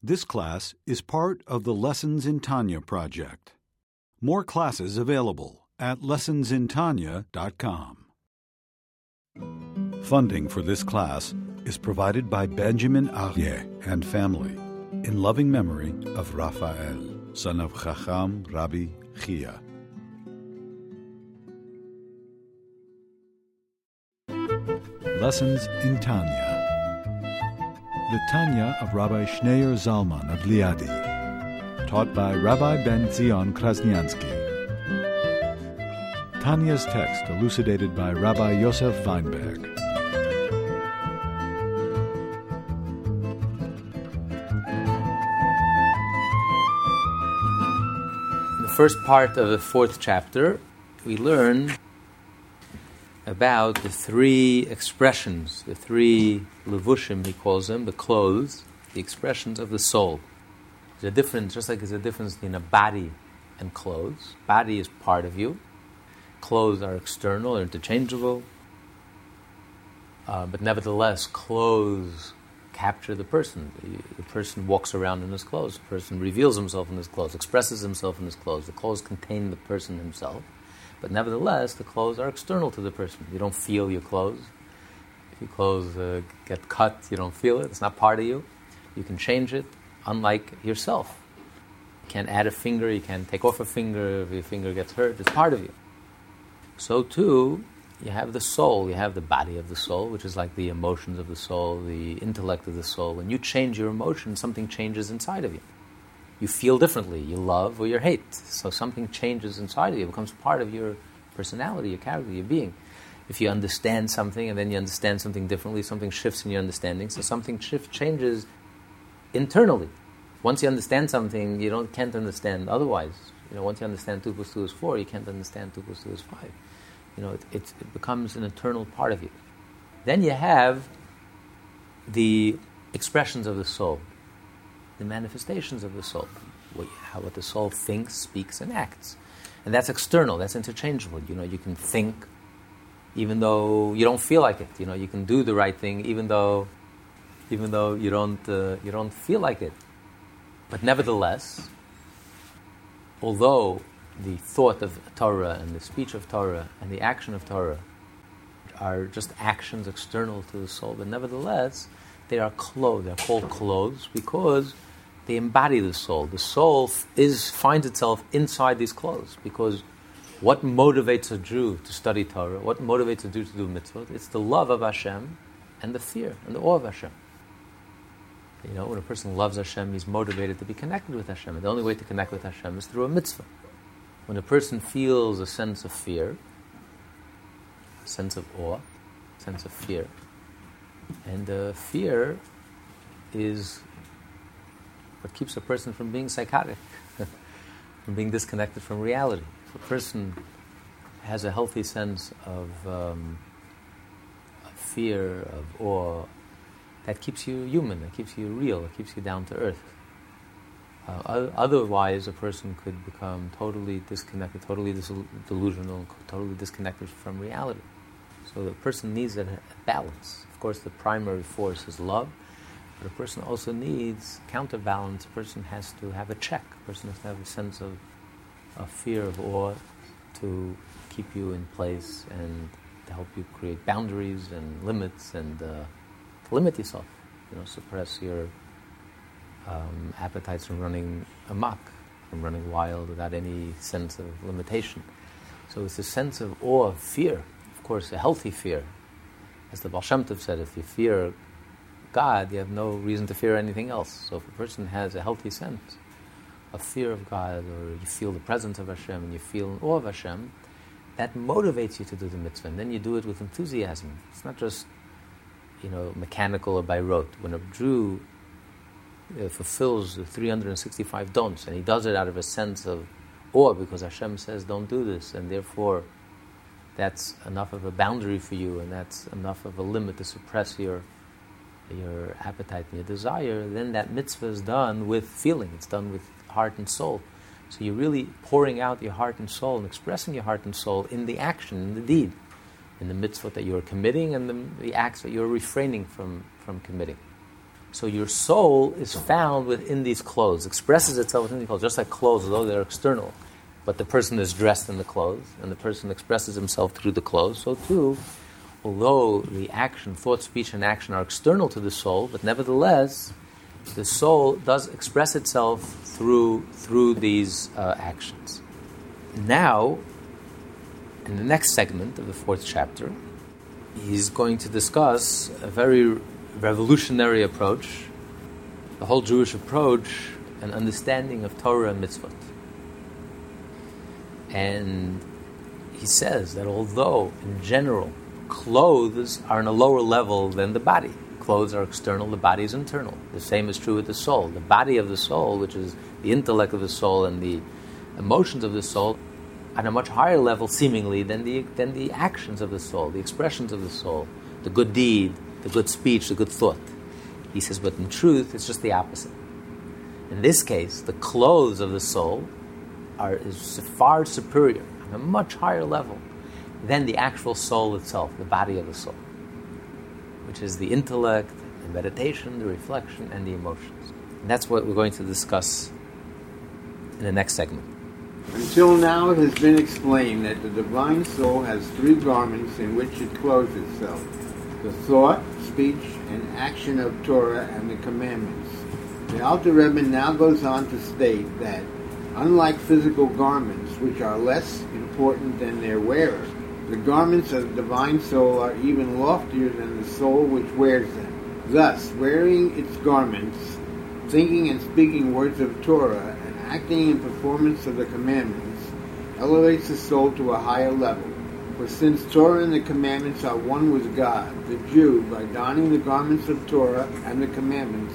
This class is part of the Lessons in Tanya project. More classes available at lessonsintanya.com. Funding for this class is provided by Benjamin Arye and family in loving memory of Raphael, son of Chacham Rabbi Chia. Lessons in Tanya. The Tanya of Rabbi Schneur Zalman of Liadi, taught by Rabbi Ben Zion Krasniansky. Tanya's text elucidated by Rabbi Yosef Weinberg. In the first part of the fourth chapter, we learn about the three expressions, the three levushim, he calls them, the clothes, the expressions of the soul. There's a difference, just like there's a difference between a body and clothes. Body is part of you. Clothes are external, they're interchangeable. Uh, but nevertheless, clothes capture the person. The, the person walks around in his clothes. The person reveals himself in his clothes, expresses himself in his clothes. The clothes contain the person himself. But nevertheless, the clothes are external to the person. You don't feel your clothes. If your clothes uh, get cut, you don't feel it. It's not part of you. You can change it, unlike yourself. You can't add a finger, you can't take off a finger if your finger gets hurt. It's part of you. So, too, you have the soul, you have the body of the soul, which is like the emotions of the soul, the intellect of the soul. When you change your emotion, something changes inside of you you feel differently. You love or you hate. So something changes inside of you, it becomes part of your personality, your character, your being. If you understand something and then you understand something differently, something shifts in your understanding. So something shift changes internally. Once you understand something, you don't can't understand otherwise. You know, once you understand two plus two is four, you can't understand two plus two is five. You know, it, it, it becomes an internal part of you. Then you have the expressions of the soul the manifestations of the soul, what, how, what the soul thinks, speaks, and acts. And that's external, that's interchangeable. You know, you can think even though you don't feel like it. You know, you can do the right thing even though, even though you don't, uh, you don't feel like it. But nevertheless, although the thought of Torah and the speech of Torah and the action of Torah are just actions external to the soul, but nevertheless, they are clothes. They're called clothes because they embody the soul. The soul is finds itself inside these clothes because what motivates a Jew to study Torah? What motivates a Jew to do mitzvot? It's the love of Hashem and the fear and the awe of Hashem. You know, when a person loves Hashem, he's motivated to be connected with Hashem. And the only way to connect with Hashem is through a mitzvah. When a person feels a sense of fear, a sense of awe, a sense of fear, and uh, fear is what keeps a person from being psychotic, from being disconnected from reality. If a person has a healthy sense of, um, of fear, of awe, that keeps you human, that keeps you real, it keeps you down to earth. Uh, otherwise, a person could become totally disconnected, totally delusional, totally disconnected from reality. So the person needs a balance. Of course, the primary force is love, but a person also needs counterbalance. A person has to have a check. A person has to have a sense of, of fear, of awe, to keep you in place and to help you create boundaries and limits and uh, limit yourself. You know, suppress your um, appetites from running amok, from running wild without any sense of limitation. So it's a sense of awe, of fear. Of course, a healthy fear. As the Baal Shem Tov said, if you fear God, you have no reason to fear anything else. So if a person has a healthy sense of fear of God, or you feel the presence of Hashem, and you feel awe of Hashem, that motivates you to do the mitzvah. And then you do it with enthusiasm. It's not just, you know, mechanical or by rote. When a Jew uh, fulfills the 365 don'ts, and he does it out of a sense of awe, because Hashem says, don't do this, and therefore that's enough of a boundary for you, and that's enough of a limit to suppress your your appetite and your desire, then that mitzvah is done with feeling. It's done with heart and soul. So you're really pouring out your heart and soul and expressing your heart and soul in the action, in the deed, in the mitzvah that you're committing and the, the acts that you're refraining from, from committing. So your soul is found within these clothes, expresses itself within these clothes, just like clothes, although they're external. But the person is dressed in the clothes, and the person expresses himself through the clothes. So too, although the action, thought, speech, and action are external to the soul, but nevertheless, the soul does express itself through through these uh, actions. Now, in the next segment of the fourth chapter, he's going to discuss a very revolutionary approach, the whole Jewish approach and understanding of Torah and mitzvot. And he says that although, in general, clothes are on a lower level than the body, clothes are external, the body is internal. The same is true with the soul. The body of the soul, which is the intellect of the soul and the emotions of the soul, on a much higher level, seemingly, than the, than the actions of the soul, the expressions of the soul, the good deed, the good speech, the good thought. He says, but in truth, it's just the opposite. In this case, the clothes of the soul are is far superior, on a much higher level, than the actual soul itself, the body of the soul, which is the intellect, the meditation, the reflection, and the emotions. And that's what we're going to discuss in the next segment. Until now, it has been explained that the divine soul has three garments in which it clothes itself the thought, speech, and action of Torah and the commandments. The Alter Rebbe now goes on to state that, unlike physical garments, which are less important than their wearer, the garments of the divine soul are even loftier than the soul which wears them. Thus, wearing its garments, thinking and speaking words of Torah, and acting in performance of the commandments, elevates the soul to a higher level. For since Torah and the commandments are one with God, the Jew, by donning the garments of Torah and the commandments,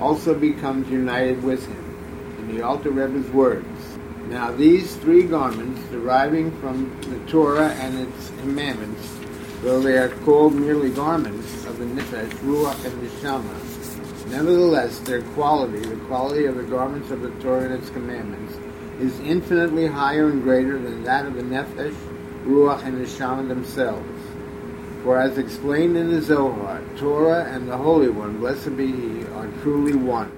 also becomes united with him. In the Alter Rebbe's words, now these three garments, deriving from the Torah and its commandments, though they are called merely garments of the Nefesh, Ruach, and Neshama, nevertheless their quality, the quality of the garments of the Torah and its commandments, is infinitely higher and greater than that of the Nefesh, Ruach, and Neshama themselves. For as explained in the Zohar, Torah and the Holy One, blessed be He, are truly one.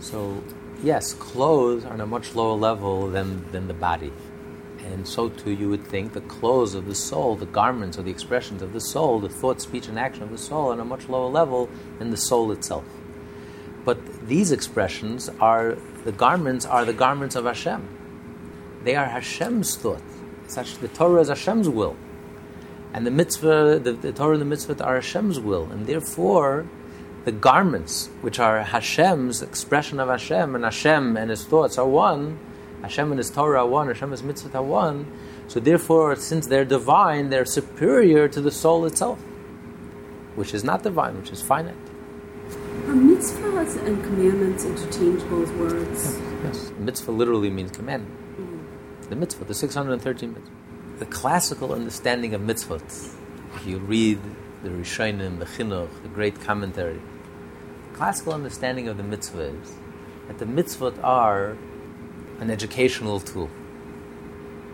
So, yes, clothes are on a much lower level than, than the body. And so too, you would think the clothes of the soul, the garments or the expressions of the soul, the thought, speech, and action of the soul, are on a much lower level than the soul itself. But these expressions are, the garments are the garments of Hashem. They are Hashem's thought. Such the Torah is Hashem's will, and the mitzvah, the, the Torah and the mitzvah are Hashem's will, and therefore the garments, which are Hashem's expression of Hashem, and Hashem and His thoughts are one. Hashem and His Torah are one. Hashem and His mitzvah are one. So therefore, since they're divine, they're superior to the soul itself, which is not divine, which is finite. Are mitzvahs and commandments interchangeable as words? Yes, mitzvah literally means commandment mm. the mitzvah, the 613 mitzvah. The classical understanding of mitzvot, if you read the Rishonim, the Chinuch, the great commentary, classical understanding of the mitzvah is that the mitzvot are an educational tool.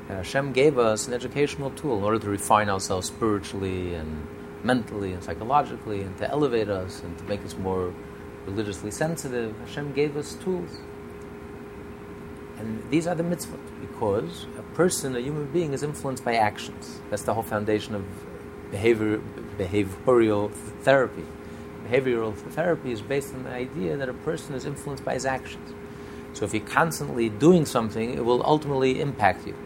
And Hashem gave us an educational tool in order to refine ourselves spiritually and mentally and psychologically and to elevate us and to make us more religiously sensitive. Hashem gave us tools. And these are the mitzvot because a person, a human being, is influenced by actions. That's the whole foundation of behavior, behavioral therapy. Behavioral therapy is based on the idea that a person is influenced by his actions. So if you're constantly doing something, it will ultimately impact you.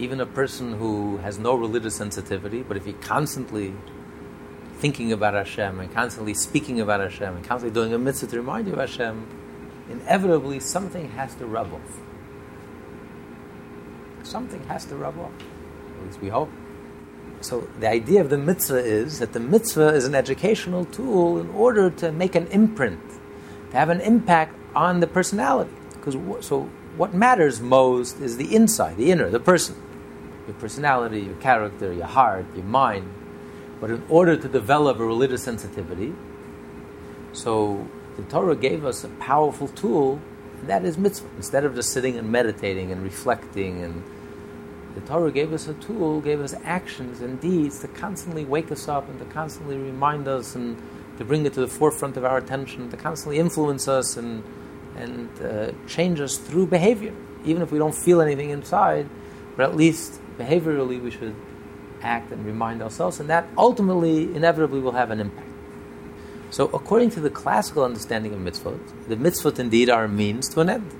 Even a person who has no religious sensitivity, but if you're constantly thinking about Hashem and constantly speaking about Hashem and constantly doing a mitzvah to remind you of Hashem, inevitably something has to rub off. Something has to rub off. At least we hope. So the idea of the mitzvah is that the mitzvah is an educational tool in order to make an imprint, to have an impact on the personality. Because so what matters most is the inside, the inner, the person, your personality, your character, your heart, your mind. But in order to develop a religious sensitivity, so the Torah gave us a powerful tool, and that is mitzvah. Instead of just sitting and meditating and reflecting, and the Torah gave us a tool, gave us actions and deeds to constantly wake us up and to constantly remind us and to bring it to the forefront of our attention, to constantly influence us and, and uh, change us through behavior. Even if we don't feel anything inside, but at least behaviorally we should act and remind ourselves, and that ultimately, inevitably, will have an impact. So, according to the classical understanding of mitzvot, the mitzvot indeed are a means to an end.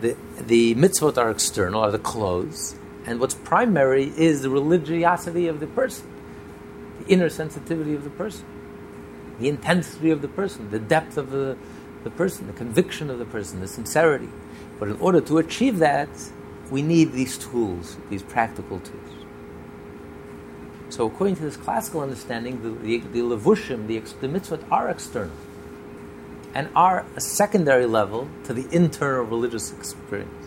The, the mitzvot are external, are the clothes, and what's primary is the religiosity of the person, the inner sensitivity of the person, the intensity of the person, the depth of the, the person, the conviction of the person, the sincerity. But in order to achieve that, we need these tools, these practical tools. So, according to this classical understanding, the, the, the levushim, the, the mitzvot, are external and are a secondary level to the internal religious experience.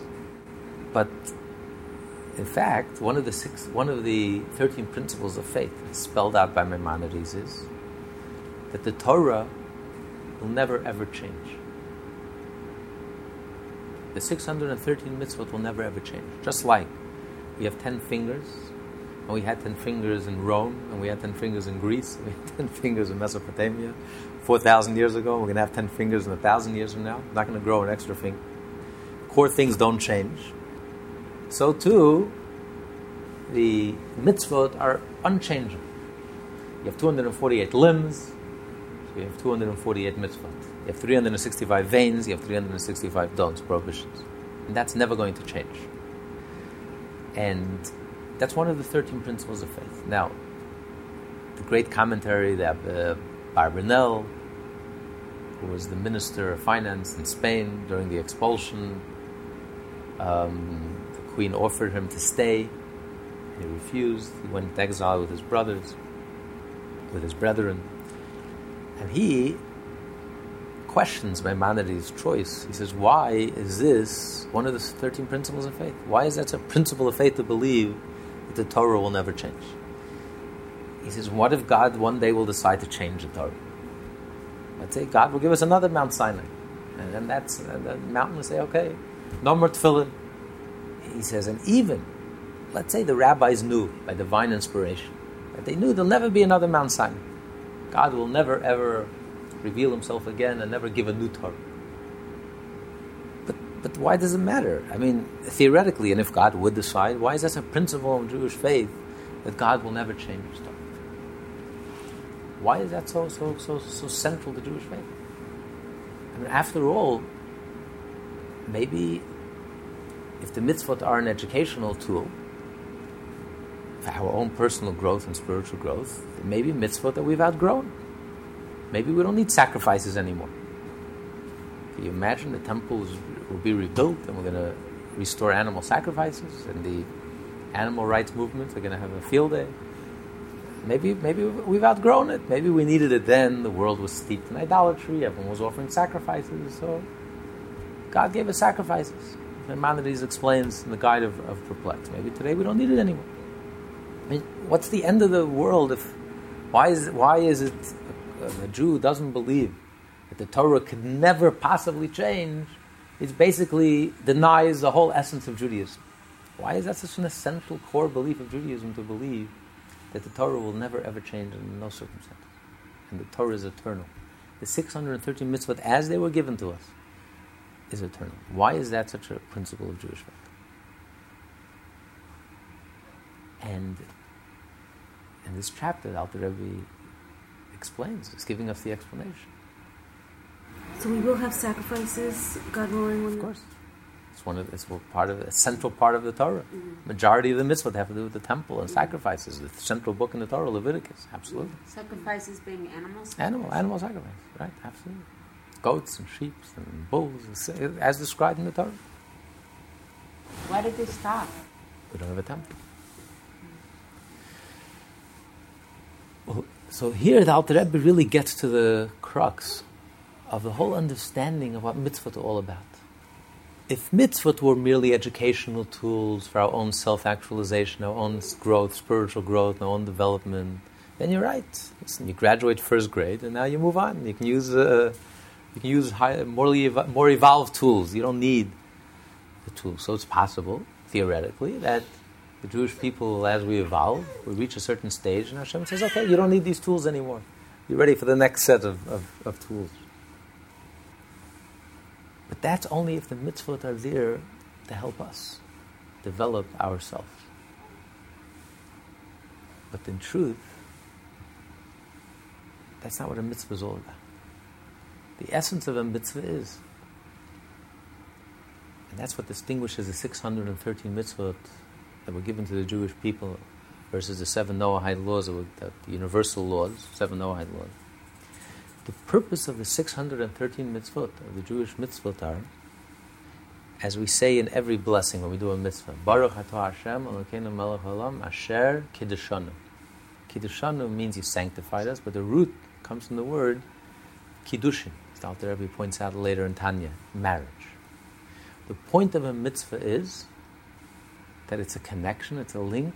But in fact, one of the six, one of the thirteen principles of faith spelled out by Maimonides is that the Torah will never ever change. The 613 mitzvot will never ever change. Just like we have 10 fingers, and we had 10 fingers in Rome, and we had 10 fingers in Greece, and we had 10 fingers in Mesopotamia 4,000 years ago, we're going to have 10 fingers in a 1,000 years from now. Not going to grow an extra finger. Core things don't change. So too, the mitzvot are unchangeable. You have 248 limbs, so you have 248 mitzvot. You have 365 veins, you have 365 don'ts, prohibitions. And that's never going to change. And that's one of the 13 principles of faith. Now, the great commentary that uh, Barbanel, who was the minister of finance in Spain during the expulsion, um, the queen offered him to stay. He refused. He went into exile with his brothers, with his brethren. And he questions Maimonides' choice. He says, Why is this one of the 13 principles of faith? Why is that a principle of faith to believe that the Torah will never change? He says, What if God one day will decide to change the Torah? Let's say God will give us another Mount Sinai. And then that's, and the mountain will say, Okay, no more tefillin. He says, And even, let's say the rabbis knew by divine inspiration that they knew there'll never be another Mount Sinai. God will never ever reveal himself again and never give a new Torah. But, but why does it matter? I mean, theoretically, and if God would decide, why is that a principle of Jewish faith that God will never change his Torah? Why is that so, so, so, so central to Jewish faith? I mean, after all, maybe if the mitzvot are an educational tool for our own personal growth and spiritual growth, maybe mitzvot that we've outgrown. Maybe we don't need sacrifices anymore. Can you imagine the temples will be rebuilt and we're going to restore animal sacrifices and the animal rights movements are going to have a field day? Maybe, maybe we've outgrown it. Maybe we needed it then. The world was steeped in idolatry. Everyone was offering sacrifices. So God gave us sacrifices. Maimonides explains in the Guide of, of Perplexed. Maybe today we don't need it anymore. I mean, what's the end of the world if why is why is it a Jew doesn't believe that the Torah could never possibly change, it basically denies the whole essence of Judaism. Why is that such an essential core belief of Judaism to believe that the Torah will never ever change in no circumstances? And the Torah is eternal. The 613 mitzvot, as they were given to us, is eternal. Why is that such a principle of Jewish faith? And in this chapter, the Alter Rebbe explains. It's giving us the explanation. So we will have sacrifices, God willing. Of course, it's one of it's part of a central part of the Torah. Mm-hmm. Majority of the mitzvot have to do with the temple and sacrifices. The central book in the Torah, Leviticus, absolutely. Sacrifices being animals. Animal, animal sacrifice, right? Absolutely. Goats and sheep and bulls, as described in the Torah. Why did they stop? We don't have a temple. Well, so here the Alter Rebbe really gets to the crux of the whole understanding of what mitzvot are all about. If mitzvot were merely educational tools for our own self-actualization, our own growth, spiritual growth, our own development, then you're right. Listen, you graduate first grade, and now you move on. You can use uh, you can use more, ev- more evolved tools. You don't need the tools. So it's possible, theoretically, that the Jewish people, as we evolve, we reach a certain stage, and Hashem says, okay, you don't need these tools anymore. You're ready for the next set of, of, of tools. But that's only if the mitzvot are there to help us develop ourselves. But in truth, that's not what a mitzvah is all about. The essence of a mitzvah is. And that's what distinguishes the 613 mitzvot that were given to the Jewish people versus the seven Noahide laws, the universal laws, seven Noahide laws. The purpose of the 613 mitzvot, of the Jewish mitzvot are, as we say in every blessing when we do a mitzvah, Baruch atah Hashem, Elokeinu melech haolam, asher kiddushanu. Kiddushanu means you sanctified us, but the root comes from the word kiddushin. The Alter Rebbe points out later in Tanya, marriage. The point of a mitzvah is that it's a connection, it's a link,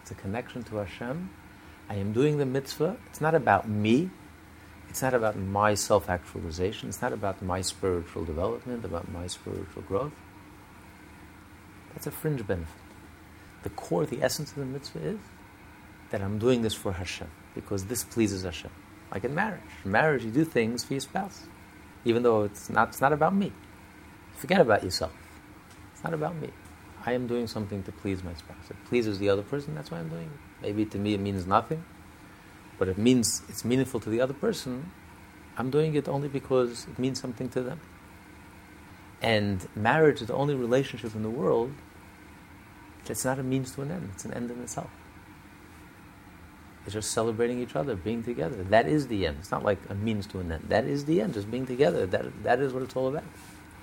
it's a connection to Hashem. I am doing the mitzvah. It's not about me, it's not about my self actualization. It's not about my spiritual development, about my spiritual growth. That's a fringe benefit. The core, the essence of the mitzvah is that I'm doing this for Hashem because this pleases Hashem. Like in marriage. In marriage, you do things for your spouse, even though it's not, it's not about me. Forget about yourself. It's not about me. I am doing something to please my spouse. It pleases the other person, that's why I'm doing it. Maybe to me it means nothing but it means it's meaningful to the other person, I'm doing it only because it means something to them. And marriage is the only relationship in the world that's not a means to an end, it's an end in itself. It's just celebrating each other, being together. That is the end. It's not like a means to an end. That is the end, just being together. That, that is what it's all about.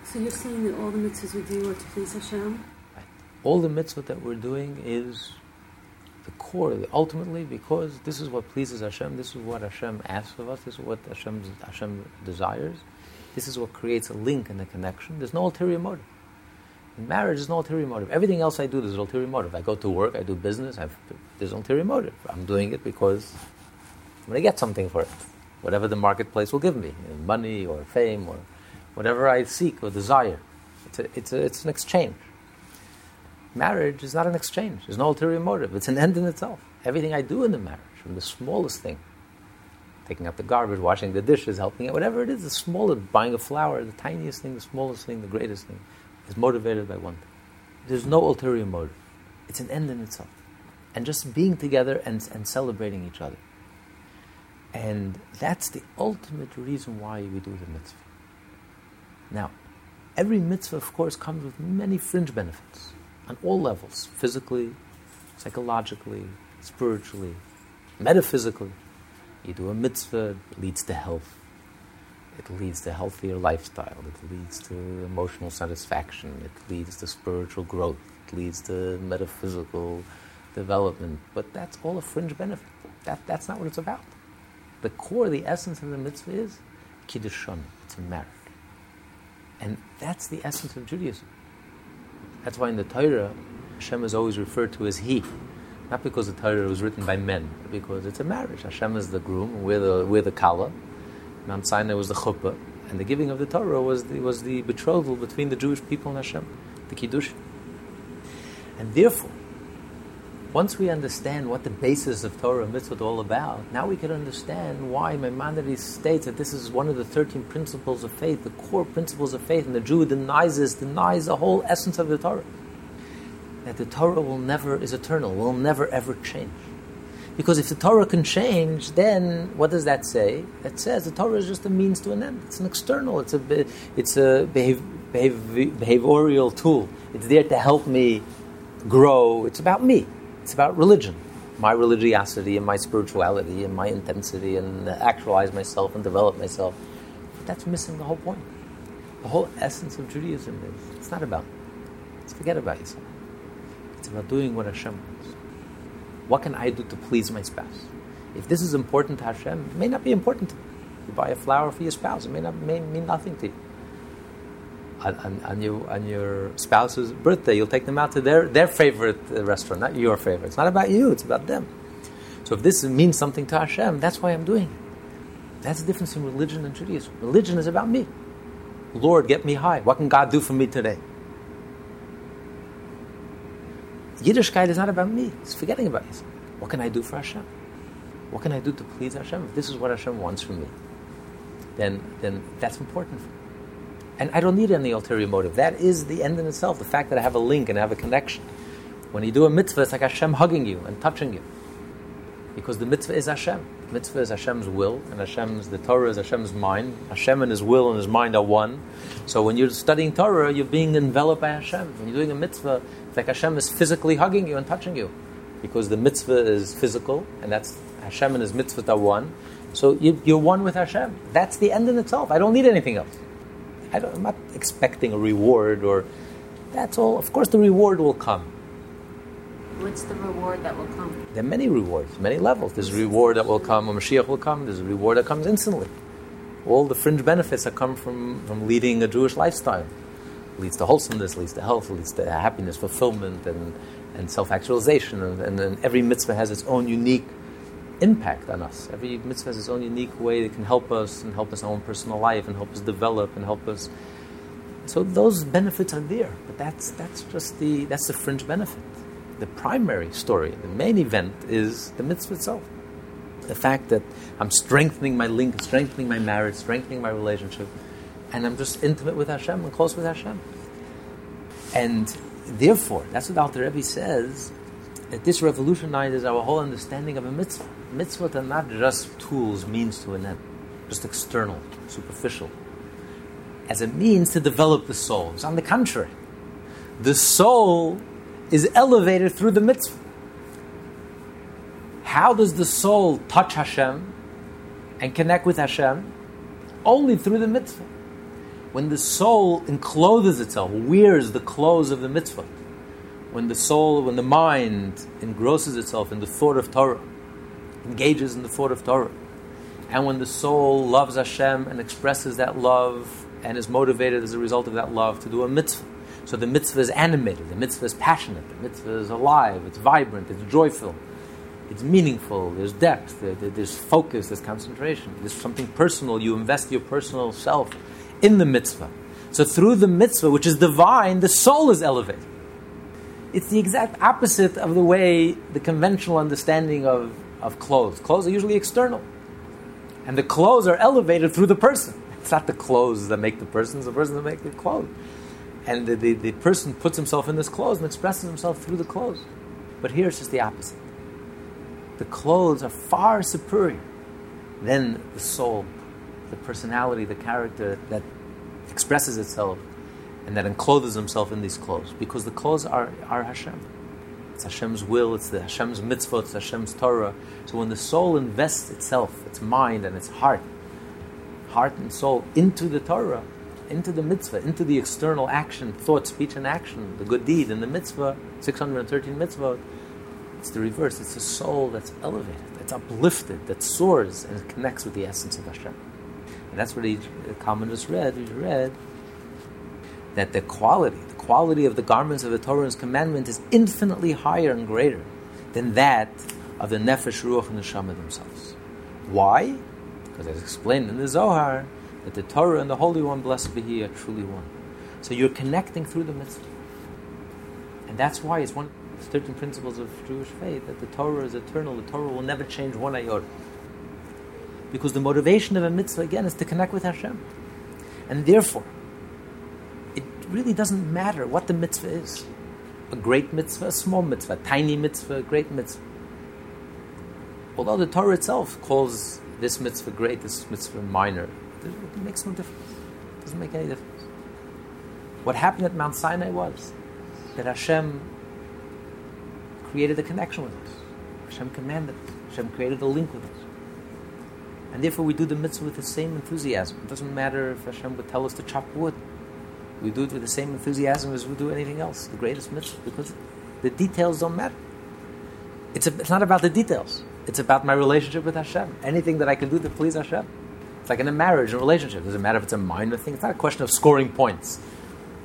So you're saying that all the mitzvahs we do are to please Hashem? Right. All the mitzvah that we're doing is the core, ultimately, because this is what pleases Hashem, this is what Hashem asks of us, this is what Hashem, Hashem desires, this is what creates a link and a connection. There's no ulterior motive. In marriage, there's no ulterior motive. Everything else I do, there's ulterior motive. I go to work, I do business, I've, there's ulterior motive. I'm doing it because I'm going to get something for it. Whatever the marketplace will give me, money or fame or whatever I seek or desire. It's, a, it's, a, it's an exchange. Marriage is not an exchange. There's no ulterior motive. It's an end in itself. Everything I do in the marriage, from the smallest thing, taking out the garbage, washing the dishes, helping it, whatever it is, the smallest, buying a flower, the tiniest thing, the smallest thing, the greatest thing, is motivated by one thing. There's no ulterior motive. It's an end in itself. And just being together and, and celebrating each other. And that's the ultimate reason why we do the mitzvah. Now, every mitzvah, of course, comes with many fringe benefits on all levels physically, psychologically, spiritually, metaphysically. You do a mitzvah, it leads to health. It leads to healthier lifestyle. It leads to emotional satisfaction. It leads to spiritual growth. It leads to metaphysical development. But that's all a fringe benefit. That, that's not what it's about. The core, the essence of the mitzvah is kiddushin. It's a marriage. And that's the essence of Judaism. That's why in the Torah, Hashem is always referred to as He. Not because the Torah was written by men, but because it's a marriage. Hashem is the groom, we're the, we're the Kala. Mount Sinai was the chuppah, and the giving of the Torah was the, was the betrothal between the Jewish people and Hashem, the Kiddush. And therefore, once we understand what the basis of Torah and mitzvah all about, now we can understand why Maimonides states that this is one of the 13 principles of faith, the core principles of faith, and the Jew denies this, denies the whole essence of the Torah. That the Torah will never, is eternal, will never ever change. Because if the Torah can change, then what does that say? It says the Torah is just a means to an end. It's an external, it's a, it's a behav, behav, behavioral tool. It's there to help me grow. It's about me. It's about religion, my religiosity and my spirituality and my intensity and actualize myself and develop myself. But that's missing the whole point. The whole essence of Judaism is it's not about, let's forget about yourself. It's about doing what Hashem wants. What can I do to please my spouse? If this is important to Hashem, it may not be important to you. You buy a flower for your spouse, it may not may mean nothing to you on, on, your, on your spouse's birthday, you'll take them out to their, their favorite uh, restaurant, not your favorite. It's not about you, it's about them. So if this means something to Hashem, that's why I'm doing it. That's the difference in religion and Judaism. Religion is about me. Lord, get me high. What can God do for me today? Yiddishkeit is not about me. It's forgetting about yourself. What can I do for Hashem? What can I do to please Hashem? If this is what Hashem wants from me, then, then that's important. And I don't need any ulterior motive. That is the end in itself. The fact that I have a link and I have a connection. When you do a mitzvah, it's like Hashem hugging you and touching you. Because the mitzvah is Hashem. The mitzvah is Hashem's will, and Hashem's the Torah is Hashem's mind. Hashem and His will and His mind are one. So when you're studying Torah, you're being enveloped by Hashem. When you're doing a mitzvah, it's like Hashem is physically hugging you and touching you, because the mitzvah is physical, and that's Hashem and His mitzvah are one. So you, are one with Hashem. That's the end in itself. I don't need anything else. I am not expecting a reward or that's all. Of course, the reward will come. What's the reward that will come? There are many rewards, many levels. There's a reward that will come when Mashiach will come. There's a reward that comes instantly. All the fringe benefits that come from, from leading a Jewish lifestyle leads to wholesomeness, leads to health, leads to happiness, fulfillment, and, and self actualization. And, and, and every mitzvah has its own unique impact on us. Every mitzvah has its own unique way that can help us and help us in our own personal life and help us develop and help us. So those benefits are there, but that's that's just the that's the fringe benefit. The primary story, the main event, is the mitzvah itself. The fact that I'm strengthening my link, strengthening my marriage, strengthening my relationship, and I'm just intimate with Hashem and close with Hashem. And therefore, that's what Alter Rebbe says that this revolutionizes our whole understanding of a mitzvah. Mitzvot are not just tools, means to an end, just external, superficial, as a means to develop the soul. It's on the contrary. The soul is elevated through the mitzvah. How does the soul touch Hashem and connect with Hashem? Only through the mitzvah. When the soul encloses itself, wears the clothes of the mitzvah, when the soul, when the mind engrosses itself in the thought of Torah, engages in the thought of Torah, and when the soul loves Hashem and expresses that love and is motivated as a result of that love to do a mitzvah. So the mitzvah is animated, the mitzvah is passionate, the mitzvah is alive, it's vibrant, it's joyful, it's meaningful, there's depth, there's focus, there's concentration, there's something personal. You invest your personal self in the mitzvah. So through the mitzvah, which is divine, the soul is elevated. It's the exact opposite of the way the conventional understanding of, of clothes. Clothes are usually external. And the clothes are elevated through the person. It's not the clothes that make the person, it's the person that makes the clothes. And the, the, the person puts himself in this clothes and expresses himself through the clothes. But here it's just the opposite. The clothes are far superior than the soul, the personality, the character that expresses itself and that encloses himself in these clothes because the clothes are, are Hashem. It's Hashem's will, it's the Hashem's mitzvah, it's Hashem's Torah. So when the soul invests itself, its mind and its heart, heart and soul, into the Torah, into the mitzvah, into the external action, thought, speech, and action, the good deed, and the mitzvah, 613 mitzvot, it's the reverse. It's the soul that's elevated, that's uplifted, that soars, and connects with the essence of Hashem. And that's what he, the commenters read. He read that the quality, the quality of the garments of the Torah and His commandment is infinitely higher and greater than that of the Nefesh, Ruach, and Neshama themselves. Why? Because as explained in the Zohar, that the Torah and the Holy One, blessed be He, are truly one. So you're connecting through the mitzvah. And that's why it's one of the 13 principles of Jewish faith that the Torah is eternal, the Torah will never change one iota. Because the motivation of a mitzvah, again, is to connect with Hashem. And therefore, really doesn't matter what the mitzvah is. A great mitzvah, a small mitzvah, a tiny mitzvah, a great mitzvah. Although the Torah itself calls this mitzvah great, this mitzvah minor, it makes no difference. It doesn't make any difference. What happened at Mount Sinai was that Hashem created a connection with us. Hashem commanded us. Hashem created a link with us. And therefore we do the mitzvah with the same enthusiasm. It doesn't matter if Hashem would tell us to chop wood. We do it with the same enthusiasm as we do anything else, the greatest mitzvah, because the details don't matter. It's, a, it's not about the details. It's about my relationship with Hashem. Anything that I can do to please Hashem. It's like in a marriage, in a relationship. It doesn't matter if it's a minor thing. It's not a question of scoring points.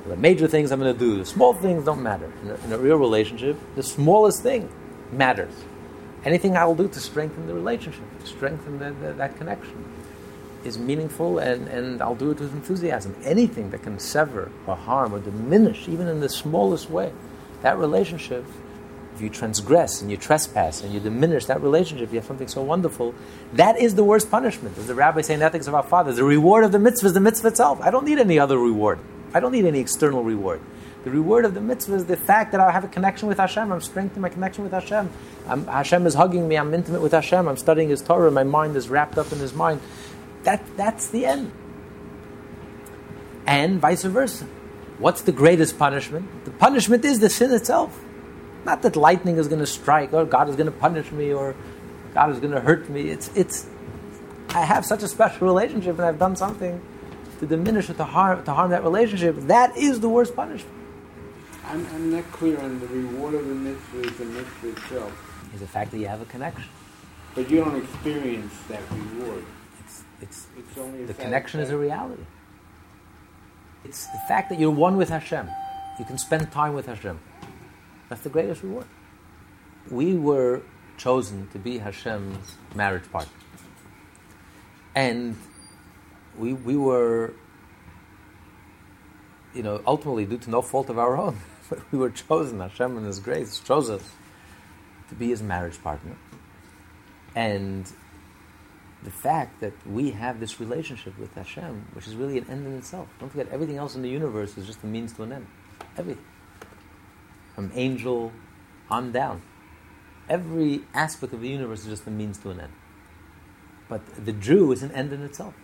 The major things I'm going to do, the small things don't matter. In a, in a real relationship, the smallest thing matters. Anything I will do to strengthen the relationship, to strengthen the, the, that connection is meaningful and, and I'll do it with enthusiasm. Anything that can sever or harm or diminish, even in the smallest way, that relationship if you transgress and you trespass and you diminish that relationship, you have something so wonderful. That is the worst punishment. As the rabbi saying ethics of our fathers, the reward of the mitzvah is the mitzvah itself. I don't need any other reward. I don't need any external reward. The reward of the mitzvah is the fact that I have a connection with Hashem. I'm strengthening my connection with Hashem. I'm, Hashem is hugging me. I'm intimate with Hashem. I'm studying His Torah. My mind is wrapped up in His mind. That, that's the end. And vice versa. What's the greatest punishment? The punishment is the sin itself. Not that lightning is going to strike, or God is going to punish me, or God is going to hurt me. It's, it's, I have such a special relationship, and I've done something to diminish or to harm, to harm that relationship. That is the worst punishment. I'm, I'm not clear on the reward of the mitzvah is the mitzvah itself. Is the fact that you have a connection. But you don't experience that reward. It's, it's, only the connection is a reality. It's the fact that you're one with Hashem. You can spend time with Hashem. That's the greatest reward. We were chosen to be Hashem's marriage partner. And we, we were, you know, ultimately due to no fault of our own, but we were chosen. Hashem in His grace chose us to be His marriage partner. And the fact that we have this relationship with Hashem, which is really an end in itself. Don't forget, everything else in the universe is just a means to an end. Everything. From angel on down. Every aspect of the universe is just a means to an end. But the Jew is an end in itself.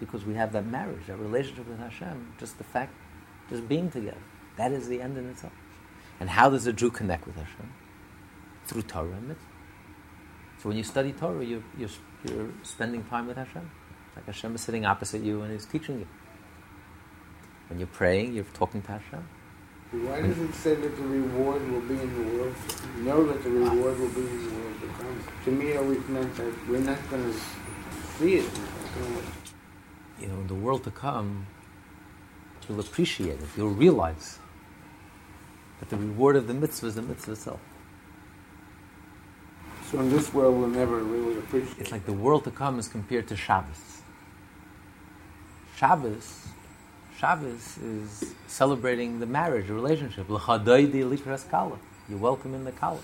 Because we have that marriage, that relationship with Hashem, just the fact, just being together. That is the end in itself. And how does a Jew connect with Hashem? Through Torah and mitzvah. So when you study Torah, you're, you're, you're spending time with Hashem. Like Hashem is sitting opposite you and He's teaching you. When you're praying, you're talking to Hashem. Why does it say that the reward will be in the world? Know that the reward will be in the world to come. To me, it always meant that we're not going to see it. You know, in the world to come, you'll appreciate it. You'll realize that the reward of the mitzvah is the mitzvah itself. So in this world, we'll never really appreciate It's like the world to come is compared to Shabbos. Shabbos, Shabbos is celebrating the marriage, the relationship. You welcome in the kala.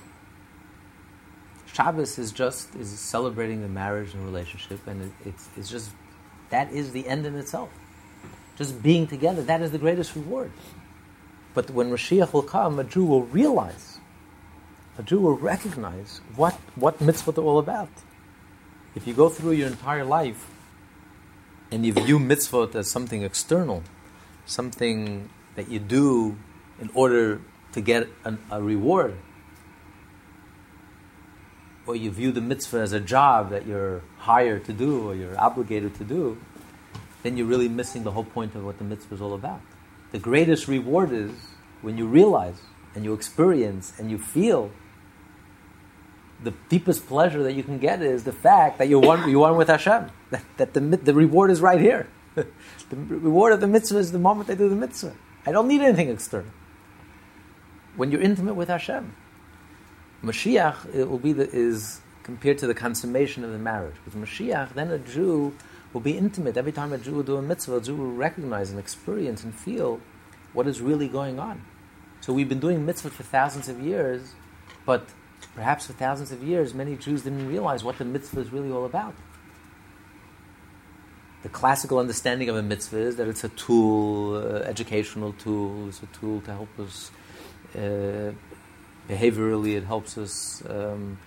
Shabbos is just is celebrating the marriage and relationship, and it, it's, it's just that is the end in itself. Just being together, that is the greatest reward. But when Mashiach will come, a Jew will realize, a Jew will recognize what, what mitzvah they're all about. If you go through your entire life and you view mitzvot as something external, something that you do in order to get an, a reward, or you view the mitzvah as a job that you're hired to do or you're obligated to do, then you're really missing the whole point of what the mitzvah is all about. The greatest reward is when you realize and you experience and you feel the deepest pleasure that you can get is the fact that you're one, you're one with Hashem. That, that the, the reward is right here. the reward of the mitzvah is the moment I do the mitzvah. I don't need anything external. When you're intimate with Hashem, Mashiach it will be the, is compared to the consummation of the marriage. With Mashiach, then a Jew will be intimate. Every time a Jew will do a mitzvah, a Jew will recognize and experience and feel what is really going on. So we've been doing mitzvah for thousands of years, but perhaps for thousands of years, many Jews didn't realize what the mitzvah is really all about. The classical understanding of a mitzvah is that it's a tool, uh, educational tool, it's a tool to help us uh, behaviorally, it helps us um,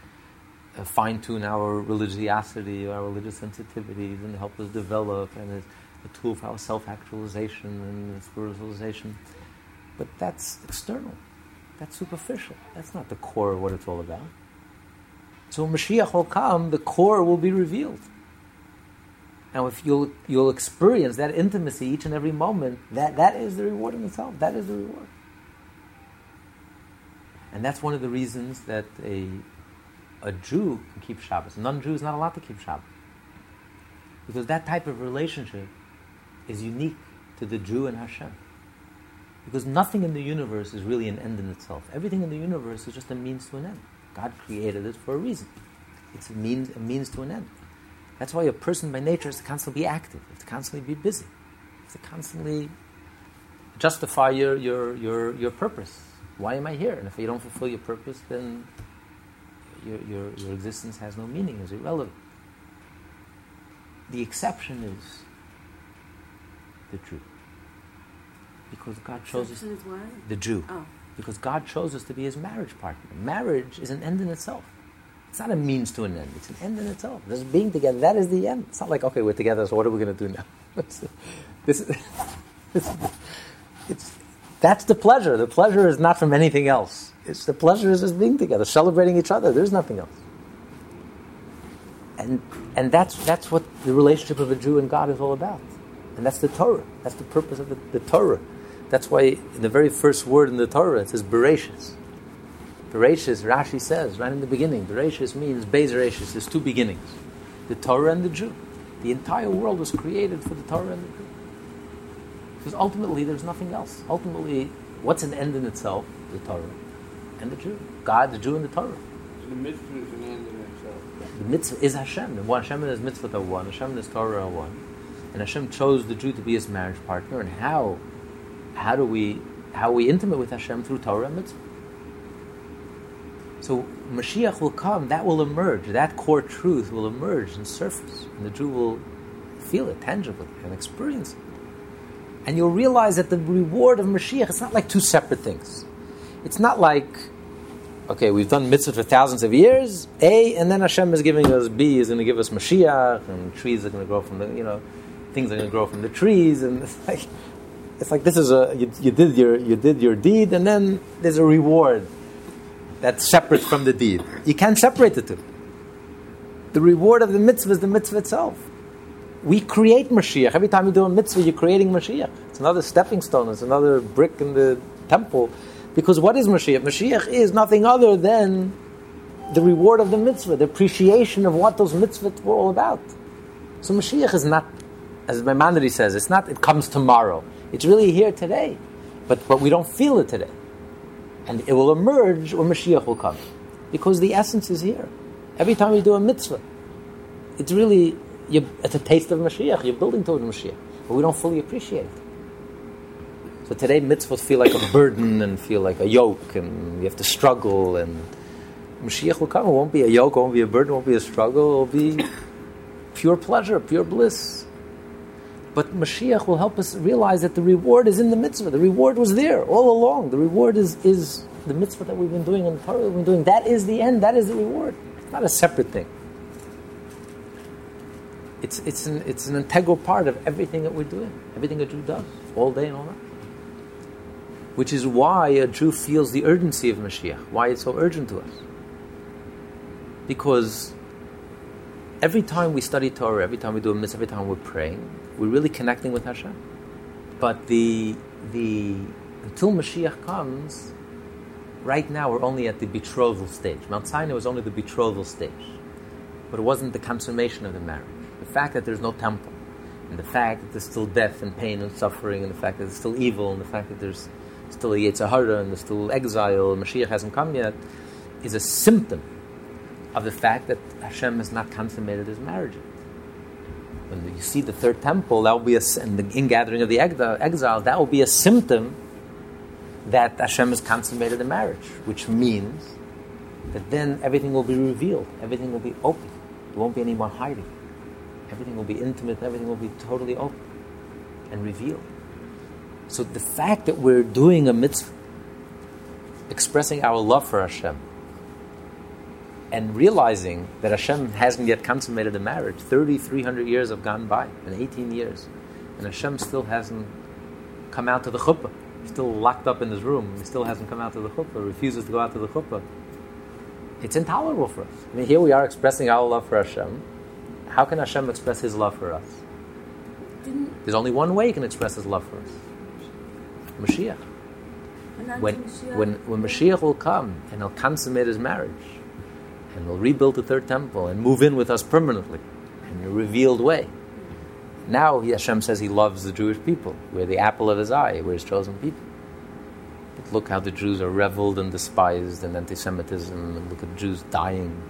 uh, fine tune our religiosity, our religious sensitivities, and help us develop, and it's a tool for our self actualization and spiritualization. But that's external, that's superficial, that's not the core of what it's all about. So when Mashiach will come, the core will be revealed. Now, if you'll, you'll experience that intimacy each and every moment, that, that is the reward in itself. That is the reward. And that's one of the reasons that a, a Jew can keep Shabbos. A non-Jew is not allowed to keep Shabbos. Because that type of relationship is unique to the Jew and Hashem. Because nothing in the universe is really an end in itself. Everything in the universe is just a means to an end. God created it for a reason. It's a means, a means to an end. That's why a person by nature has to constantly be active, has to constantly be busy, to constantly justify your, your, your, your purpose. Why am I here? And if you don't fulfill your purpose, then your, your, your existence has no meaning, is irrelevant. The exception is the Jew. Because God chose us. Is? The Jew. Oh. Because God chose us to be his marriage partner. Marriage is an end in itself. It's not a means to an end, it's an end in itself. Just being together, that is the end. It's not like, okay, we're together, so what are we going to do now? this, this, it's, that's the pleasure. The pleasure is not from anything else. It's the pleasure is just being together, celebrating each other. There's nothing else. And, and that's, that's what the relationship of a Jew and God is all about. And that's the Torah. That's the purpose of the, the Torah. That's why in the very first word in the Torah it says Bereshis. Bereshis, Rashi says, right in the beginning, Bereshis means Beis Bereshis. There's two beginnings. The Torah and the Jew. The entire world was created for the Torah and the Jew. Because ultimately there's nothing else. Ultimately, what's an end in itself? The Torah and the Jew. God, the Jew, and the Torah. The mitzvah is an end in itself. The mitzvah is Hashem. One Hashem and His mitzvah are one. Hashem and His Torah are one. And Hashem chose the Jew to be His marriage partner. And how, how do we, how we intimate with Hashem through Torah and mitzvah? So Mashiach will come. That will emerge. That core truth will emerge and surface, and the Jew will feel it tangibly and experience it. And you'll realize that the reward of Mashiach is not like two separate things. It's not like okay, we've done mitzvah for thousands of years, A, and then Hashem is giving us B, is going to give us Mashiach, and trees are going to grow from the, you know, things are going to grow from the trees, and it's like, it's like this is a, you, you, did your, you did your deed, and then there's a reward that's separate from the deed. You can't separate the two. The reward of the mitzvah is the mitzvah itself. We create Mashiach. Every time you do a mitzvah, you're creating Mashiach. It's another stepping stone, it's another brick in the temple because what is Mashiach? Mashiach is nothing other than the reward of the mitzvah, the appreciation of what those mitzvahs were all about. So Mashiach is not, as Maimonides says, it's not, it comes tomorrow. It's really here today. But, but we don't feel it today. And it will emerge when Mashiach will come. Because the essence is here. Every time we do a mitzvah, it's really, it's a taste of Mashiach. You're building toward Mashiach. But we don't fully appreciate it. So today mitzvahs feel like a burden and feel like a yoke, and you have to struggle. And Mashiach will come. It won't be a yoke, it won't be a burden, it won't be a struggle. It will be pure pleasure, pure bliss. But Mashiach will help us realize that the reward is in the mitzvah. The reward was there all along. The reward is, is the mitzvah that we've been doing and the Torah we've been doing. That is the end. That is the reward. It's not a separate thing. It's, it's, an, it's an integral part of everything that we're doing, everything a Jew does, all day and all night which is why a Jew feels the urgency of Mashiach, why it's so urgent to us. Because every time we study Torah, every time we do a mitzvah, every time we're praying, we're really connecting with Hashem. But the, the, until Mashiach comes, right now we're only at the betrothal stage. Mount Sinai was only the betrothal stage, but it wasn't the consummation of the marriage. The fact that there's no temple, and the fact that there's still death and pain and suffering, and the fact that there's still evil, and the fact that there's still a yetzer hara and there's still exile, and Mashiach hasn't come yet, is a symptom of the fact that Hashem has not consummated his marriage. When you see the third temple, that will be a, and the ingathering of the exile, that will be a symptom that Hashem has consummated the marriage, which means that then everything will be revealed, everything will be open. There won't be any more hiding. Everything will be intimate, everything will be totally open and revealed. So the fact that we're doing a mitzvah, expressing our love for Hashem, and realizing that Hashem hasn't yet consummated the marriage, 3,300 years have gone by, and 18 years, and Hashem still hasn't come out to the chuppah. He's still locked up in his room. He still hasn't come out to the chuppah, refuses to go out to the chuppah. It's intolerable for us. I mean, here we are expressing our love for Hashem. How can Hashem express His love for us? Didn't, There's only one way He can express His love for us. Mashiach. When, when, when Mashiach will come and he'll consummate his marriage and he'll rebuild the third temple and move in with us permanently in a revealed way. Now he- Hashem says he loves the Jewish people. We're the apple of his eye. We're his chosen people. But look how the Jews are reveled and despised and anti-Semitism. And look at Jews dying,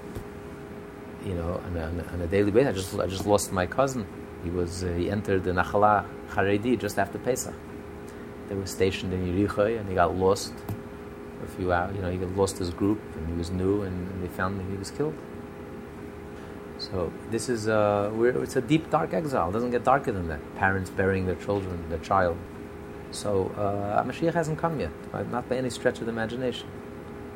you know, on a, on a, daily basis. I just, I just lost my cousin. He was uh, he entered the Nachal Haredi just after Pesach. They were stationed in Yericho and he got lost a few hours. You know, he lost his group and he was new, and, they found that he was killed. So this is uh, it's a deep, dark exile. It doesn't get darker than that. Parents burying their children, their child. So uh, Mashiach hasn't come yet, not by any stretch of the imagination,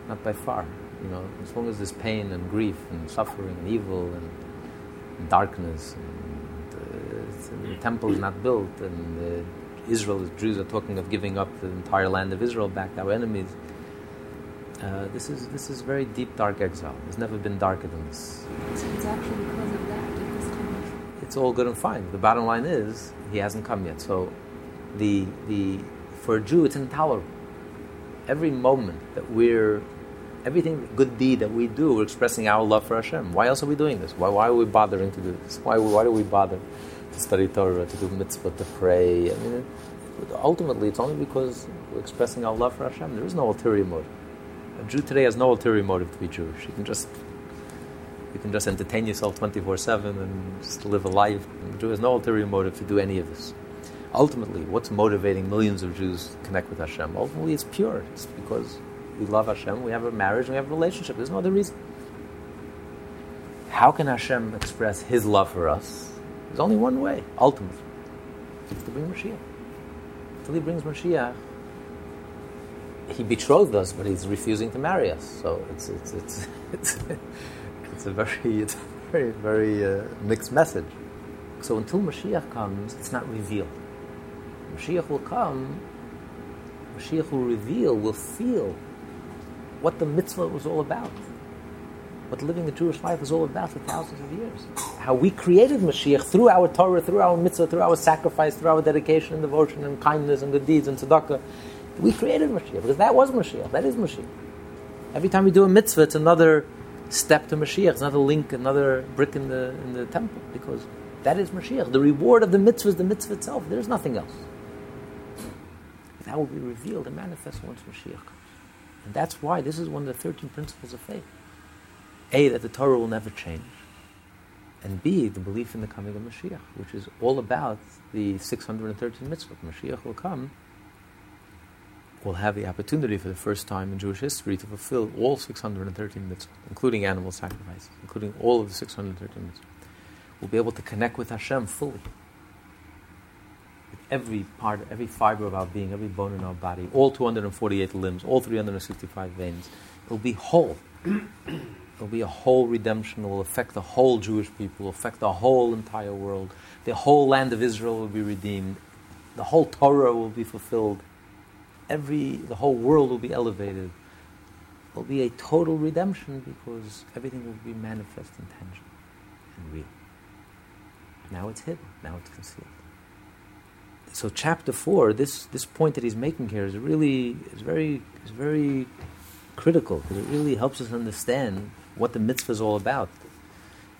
not by far. You know, as long as there's pain and grief and suffering and evil and, and darkness, and, uh, the temple is not built, and Israel, Jews are talking of giving up the entire land of Israel back to our enemies. Uh, this is this is very deep, dark exile. It's never been darker than this. So it's actually because of that that he's coming. It's all good and fine. The bottom line is he hasn't come yet. So, the the for a Jew, it's intolerable. Every moment that we're everything good deed that we do, we're expressing our love for Hashem. Why else are we doing this? Why, why are we bothering to do this? Why, why do we bother to study Torah, to do mitzvah, to pray? I mean, ultimately, it's only because we're expressing our love for Hashem. There is no ulterior motive. A Jew today has no ulterior motive to be Jewish. You can just you can just entertain yourself 24 7 and just live a life. A Jew has no ulterior motive to do any of this. Ultimately, what's motivating millions of Jews to connect with Hashem? Ultimately, it's pure. It's because we love Hashem, we have a marriage, we have a relationship. There's no other reason. How can Hashem express His love for us? There's only one way, ultimately. It's to bring Mashiach. Until He brings Mashiach, he betrothed us, but he's refusing to marry us. So it's it's it's it's, it's a very it's a very very uh, mixed message. So until Mashiach comes, it's not revealed. Mashiach will come. Mashiach will reveal. Will feel what the mitzvah was all about. What living the Jewish life was all about for thousands of years. How we created Mashiach through our Torah, through our mitzvah, through our sacrifice, through our dedication and devotion and kindness and good deeds and tzedakah we created Mashiach because that was Mashiach. That is Mashiach. Every time we do a mitzvah, it's another step to Mashiach. It's another link, another brick in the in the temple because that is Mashiach. The reward of the mitzvah is the mitzvah itself. There is nothing else. That will be revealed and manifest once Mashiach comes. And that's why this is one of the 13 principles of faith. A, that the Torah will never change. And B, the belief in the coming of Mashiach, which is all about the 613 mitzvahs. Mashiach will come will have the opportunity for the first time in Jewish history to fulfill all 613 mitzvahs, including animal sacrifices, including all of the 613 mitzvahs. We'll be able to connect with Hashem fully. With every part, every fiber of our being, every bone in our body, all 248 limbs, all 365 veins. It'll be whole. It'll be a whole redemption. It will affect the whole Jewish people, affect the whole entire world. The whole land of Israel will be redeemed. The whole Torah will be fulfilled every, the whole world will be elevated. It will be a total redemption because everything will be manifest and tangible and real. Now it's hidden, now it's concealed. So chapter four, this, this point that he's making here is really is very is very critical because it really helps us understand what the mitzvah is all about.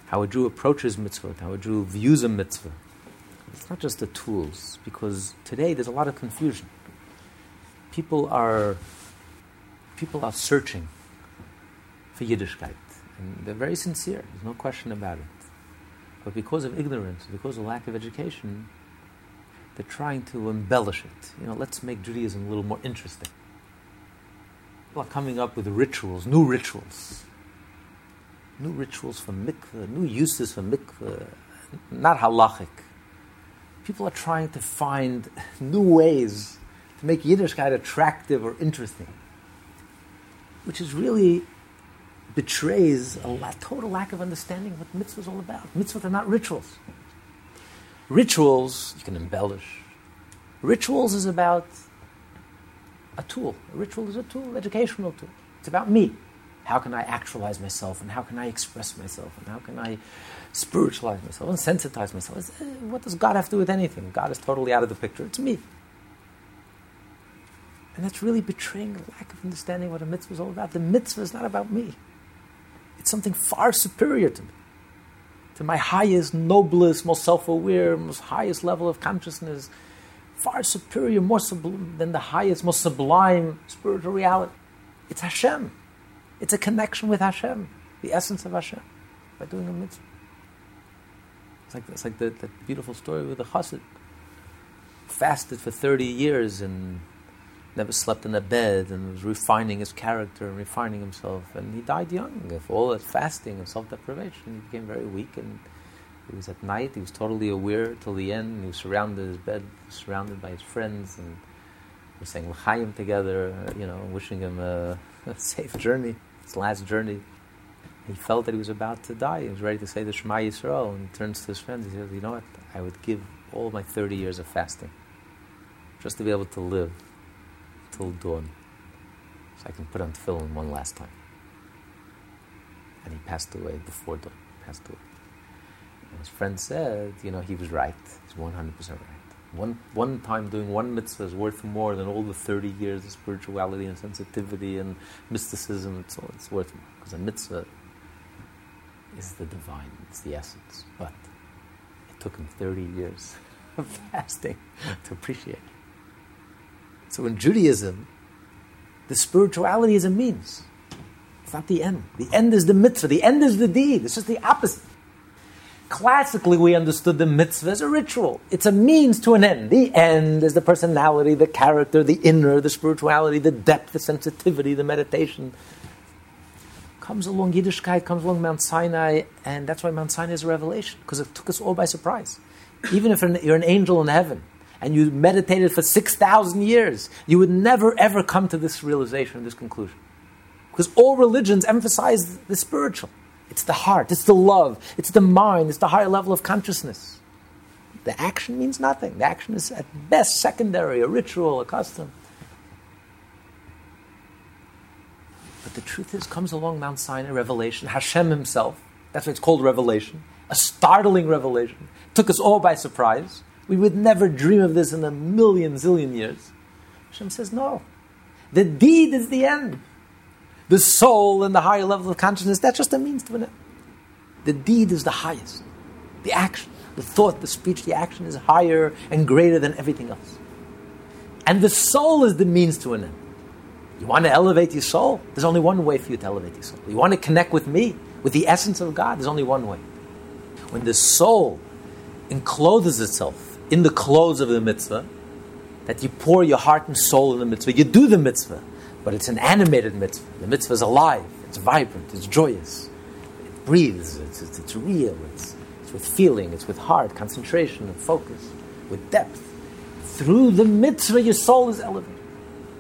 How a Jew approaches mitzvah, how a Jew views a mitzvah. It's not just the tools, because today there's a lot of confusion people are people are searching for Yiddishkeit, and they're very sincere. There's no question about it. But because of ignorance, because of lack of education, they're trying to embellish it. You know, let's make Judaism a little more interesting. People are coming up with rituals, new rituals, new rituals for mikveh, new uses for mikveh, not halachic. People are trying to find new ways to make Yiddishkeit attractive or interesting, which is really betrays a la- total lack of understanding what mitzvah is all about. Mitzvahs are not rituals. Rituals you can embellish. Rituals is about a tool. A ritual is a tool, educational tool. It's about me. How can I actualize myself, and how can I express myself, and how can I spiritualize myself and sensitize myself? Uh, what does God have to do with anything? God is totally out of the picture. It's me. And that's really betraying a lack of understanding what a mitzvah is all about. The mitzvah is not about me, it's something far superior to me, to my highest, noblest, most self aware, most highest level of consciousness, far superior, more sublime than the highest, most sublime spiritual reality. It's Hashem. It's a connection with Hashem, the essence of Hashem, by doing a mitzvah. It's like, it's like the, the beautiful story with the chassid. Fasted for 30 years and never slept in a bed and was refining his character and refining himself. And he died young. Of all that fasting and self deprivation, he became very weak. And he was at night, he was totally aware till the end. He was surrounded in his bed, surrounded by his friends, and we saying L'chaim together, uh, you know, wishing him a, a, safe journey, his last journey. He felt that he was about to die. He was ready to say the Shema Yisrael, and he turns to his friends. He says, "You know what? I would give all my thirty years of fasting just to be able to live till dawn, so I can put on tefillin one last time. And he passed away before dawn. Passed away. And his friend said, you know, he was right. He's one hundred percent right. One one time doing one mitzvah is worth more than all the thirty years of spirituality and sensitivity and mysticism. It's all, it's worth more because a mitzvah is the divine. It's the essence. But it took him thirty years of fasting to appreciate. So in Judaism, the spirituality is a means. It's not the end. The end is the mitzvah. The end is the deed. It's just the opposite. Classically, we understood the mitzvah as a ritual. It's a means to an end. The end is the personality, the character, the inner, the spirituality, the depth, the sensitivity, the meditation. Comes along Yiddishkeit, comes along Mount Sinai, and that's why Mount Sinai is a revelation, because it took us all by surprise. Even if you're an angel in heaven, and you meditated for 6,000 years, you would never ever come to this realization, this conclusion. Because all religions emphasize the spiritual. It's the heart, it's the love, it's the mind, it's the higher level of consciousness. The action means nothing. The action is at best secondary, a ritual, a custom. But the truth is, comes along Mount Sinai, revelation, Hashem himself, that's why it's called revelation, a startling revelation, took us all by surprise. We would never dream of this in a million, zillion years. Hashem says, no. The deed is the end. The soul and the higher level of consciousness, that's just a means to an end. The deed is the highest. The action, the thought, the speech, the action is higher and greater than everything else. And the soul is the means to an end. You want to elevate your soul? There's only one way for you to elevate your soul. You want to connect with me, with the essence of God? There's only one way. When the soul encloses itself in the clothes of the mitzvah, that you pour your heart and soul in the mitzvah. You do the mitzvah, but it's an animated mitzvah. The mitzvah is alive, it's vibrant, it's joyous, it breathes, it's, it's, it's real, it's, it's with feeling, it's with heart, concentration, and focus, with depth. Through the mitzvah, your soul is elevated.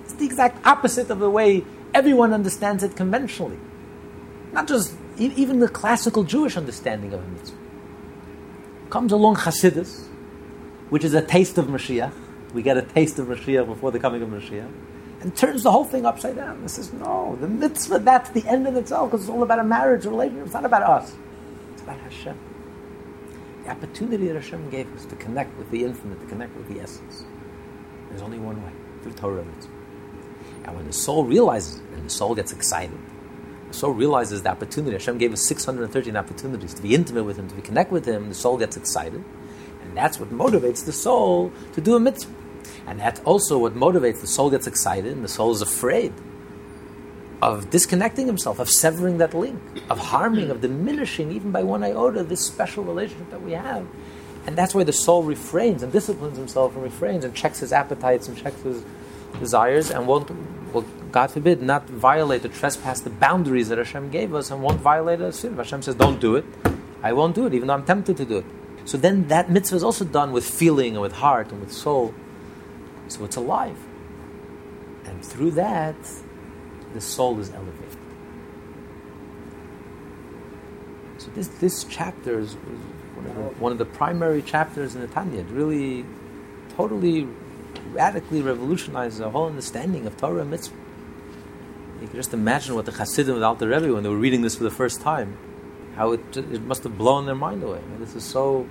It's the exact opposite of the way everyone understands it conventionally. Not just even the classical Jewish understanding of a mitzvah. Comes along Hasidus, which is a taste of Mashiach. We get a taste of Mashiach before the coming of Mashiach. And turns the whole thing upside down. And says, no, the mitzvah, that's the end in itself, because it's all about a marriage, relationship. It's not about us. It's about Hashem. The opportunity that Hashem gave us to connect with the infinite, to connect with the essence. There's only one way, through Torah mitzvah. And when the soul realizes it, and the soul gets excited, the soul realizes the opportunity. Hashem gave us 613 opportunities to be intimate with Him, to be connect with Him. The soul gets excited. And that's what motivates the soul to do a mitzvah. And that's also what motivates the soul gets excited and the soul is afraid of disconnecting himself, of severing that link, of harming, of diminishing, even by one iota, this special relationship that we have. And that's why the soul refrains and disciplines himself and refrains and checks his appetites and checks his desires and won't, well, God forbid, not violate or trespass the boundaries that Hashem gave us and won't violate us. Hashem says, don't do it. I won't do it, even though I'm tempted to do it. So then that mitzvah is also done with feeling and with heart and with soul. So it's alive. And through that, the soul is elevated. So this, this chapter is one of, the, one of the primary chapters in the Tanya. It really, totally, radically revolutionizes the whole understanding of Torah and mitzvah. You can just imagine what the Hasidim of Alter Rebbe, when they were reading this for the first time, how it, it must have blown their mind away. I mean, this is so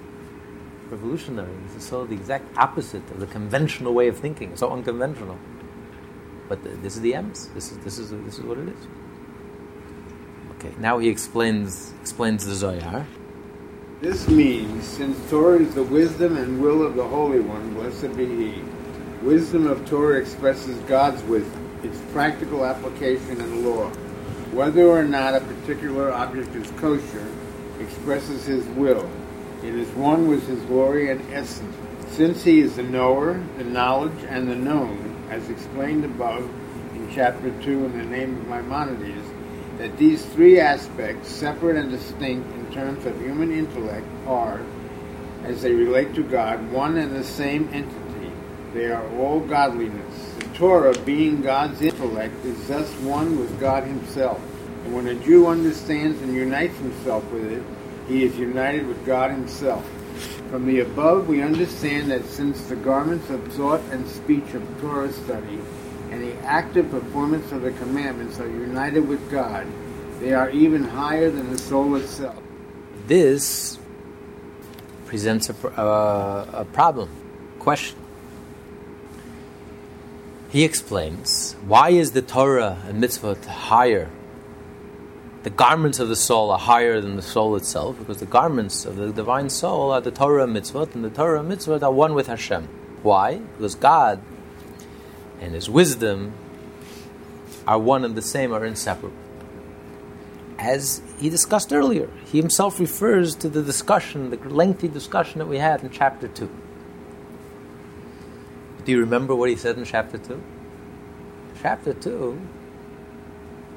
revolutionary. This is so the exact opposite of the conventional way of thinking. So unconventional. But the, this is the M's. This is this is this is what it is. Okay. Now he explains explains the Zohar. This means, since Torah is the wisdom and will of the Holy One, blessed be He, wisdom of Torah expresses God's wisdom, its practical application and law. Whether or not a particular object is kosher expresses His will. It is one with His glory and essence. Since He is the knower, the knowledge, and the known, as explained above in chapter 2 in the name of Maimonides, that these three aspects, separate and distinct in terms of human intellect, are, as they relate to God, one and the same entity. They are all godliness. Torah, being God's intellect, is thus one with God Himself. And when a Jew understands and unites himself with it, he is united with God Himself. From the above, we understand that since the garments of thought and speech of Torah study and the active performance of the commandments are united with God, they are even higher than the soul itself. This presents a, uh, a problem, question. He explains why is the Torah and mitzvah higher the garments of the soul are higher than the soul itself, because the garments of the divine soul are the Torah and mitzvot, and the Torah and mitzvot are one with Hashem. Why? Because God and His wisdom are one and the same, are inseparable. As he discussed earlier, he himself refers to the discussion, the lengthy discussion that we had in chapter 2. Do you remember what he said in chapter 2? Chapter 2,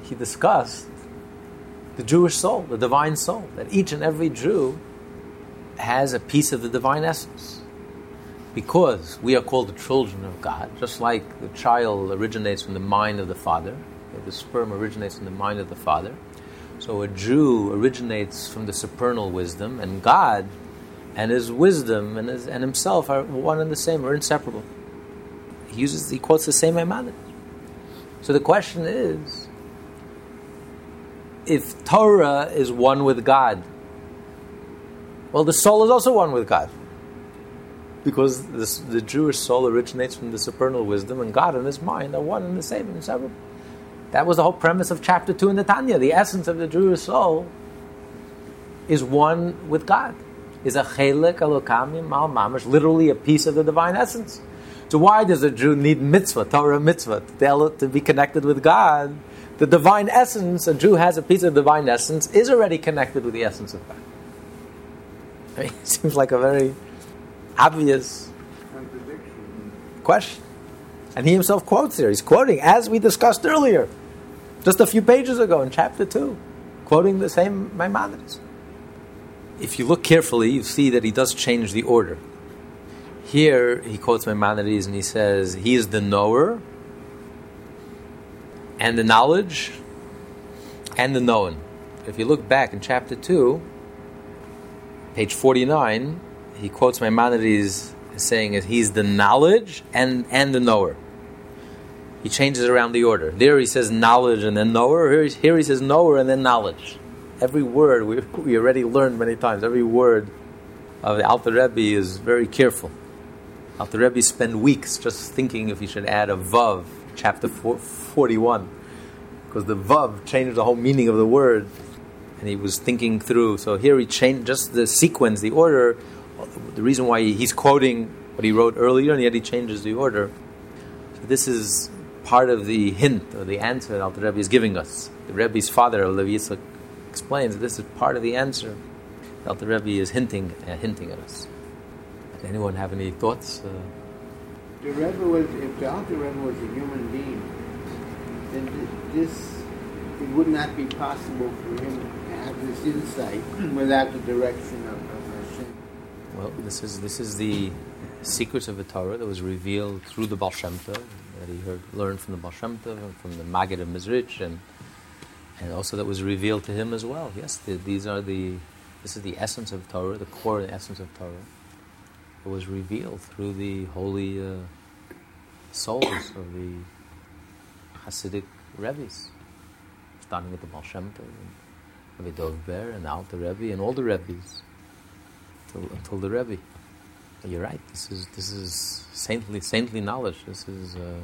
he discussed the Jewish soul, the divine soul, that each and every Jew has a piece of the divine essence. Because we are called the children of God, just like the child originates from the mind of the father, the sperm originates from the mind of the father. So a Jew originates from the supernal wisdom, and God and his wisdom and, his, and himself are one and the same, are inseparable. He uses, he quotes the same Maimonides. So the question is, if Torah is one with God, well, the soul is also one with God. Because this, the Jewish soul originates from the supernal wisdom, and God and His mind are one and the same and inseparable. That was the whole premise of chapter 2 in the Tanya. The essence of the Jewish soul is one with God, is a chelek Eloka mimaal mamash, literally a piece of the divine essence. So why does a Jew need mitzvah, Torah mitzvah, to, to be connected with God? the divine essence, a Jew has a piece of divine essence, is already connected with the essence of God. I mean, it seems like a very obvious question. And he himself quotes here. He's quoting, as we discussed earlier, just a few pages ago in chapter 2, quoting the same Maimonides. If you look carefully, you see that he does change the order. Here, he quotes Maimonides and he says, He is the knower and the knowledge and the known. If you look back in chapter 2, page 49, he quotes Maimonides saying that he's the knowledge and, and the knower. He changes around the order. There he says knowledge and then knower. Here, here he says knower and then knowledge. Every word we, we already learned many times. Every word of the Alter Rebbe is very careful. Alter Rebbe spent weeks just thinking if he should add a vav, chapter four, 41 because the vav changed the whole meaning of the word and he was thinking through. So here he changed just the sequence the order the reason why he's quoting what he wrote earlier and yet he changes the order. So this is part of the hint or the answer that Alter Rebbe is giving us. The Rebbe's father Levi Yitzchak explains this is part of the answer Alter Rebbe is hinting uh, hinting at us anyone have any thoughts uh, the Rebbe was if the Alter Rebbe was a human being then this it would not be possible for him to have this insight without the direction of, of Hashem. Well, this is this is the secrets of the Torah that was revealed through the Baal Shem Tov, that he heard, learned from the Baal Shem Tov and from the Maggid of Mezritch, and and also that was revealed to him as well. Yes, the, these are the this is the essence of Torah, the core and essence of Torah. It was revealed through the holy uh, souls of the Hasidic Rebbe's, starting with the Baal Shem Tov and Rabbi Dov Ber and now the Rebbe and all the Rebbe's until, until the Rebbe. You're right. This is this is saintly saintly knowledge. This is uh,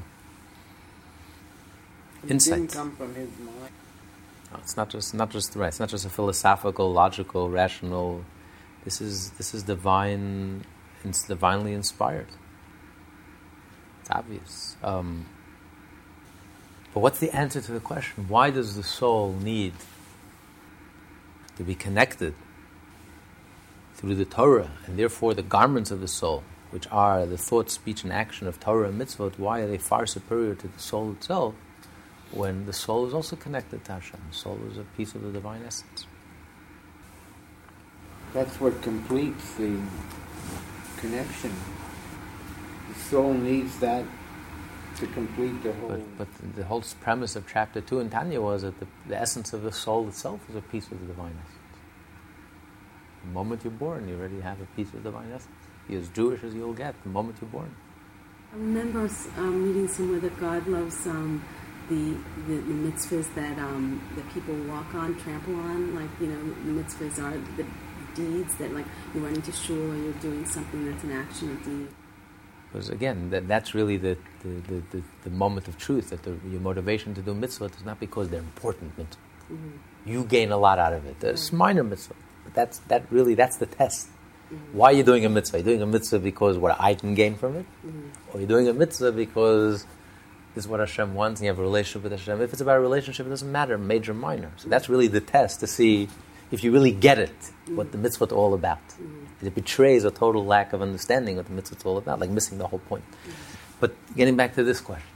insight. It didn't come from his mind. No, it's not just not just right. It's not just a philosophical, logical, rational. This is this is divine. It's divinely inspired. It's obvious. Um, but what's the answer to the question? Why does the soul need to be connected through the Torah and therefore the garments of the soul which are the thought, speech, and action of Torah and mitzvot, why are they far superior to the soul itself when the soul is also connected to Hashem? The soul is a piece of the divine essence. That's what completes the connection. The soul needs that to complete the whole. But, but the whole premise of chapter 2 in Tanya was that the, the essence of the soul itself is a piece of the divine essence. The moment you're born, you already have a piece of the divine essence. You're as Jewish as you'll get the moment you're born. I remember um, reading somewhere that God loves um, the, the, the mitzvahs that um, that people walk on, trample on. Like you know, the mitzvahs are the deeds that like you're running to shul or you're doing something that's an action, a deed. Because again, that, that's really the, the, the, the, the moment of truth, that the, your motivation to do mitzvot is not because they're important. Mm-hmm. You gain a lot out of it. It's minor mitzvah. But that's, that really, that's the test. Mm-hmm. Why are you doing a mitzvah? You're doing a mitzvah because what I can gain from it? Mm-hmm. Or you're doing a mitzvah because this is what Hashem wants and you have a relationship with Hashem. If it's about a relationship, it doesn't matter, major, minor. So that's really the test to see if you really get it, what the mitzvah is all about. It betrays a total lack of understanding what the mitzvah is all about, like missing the whole point. But getting back to this question.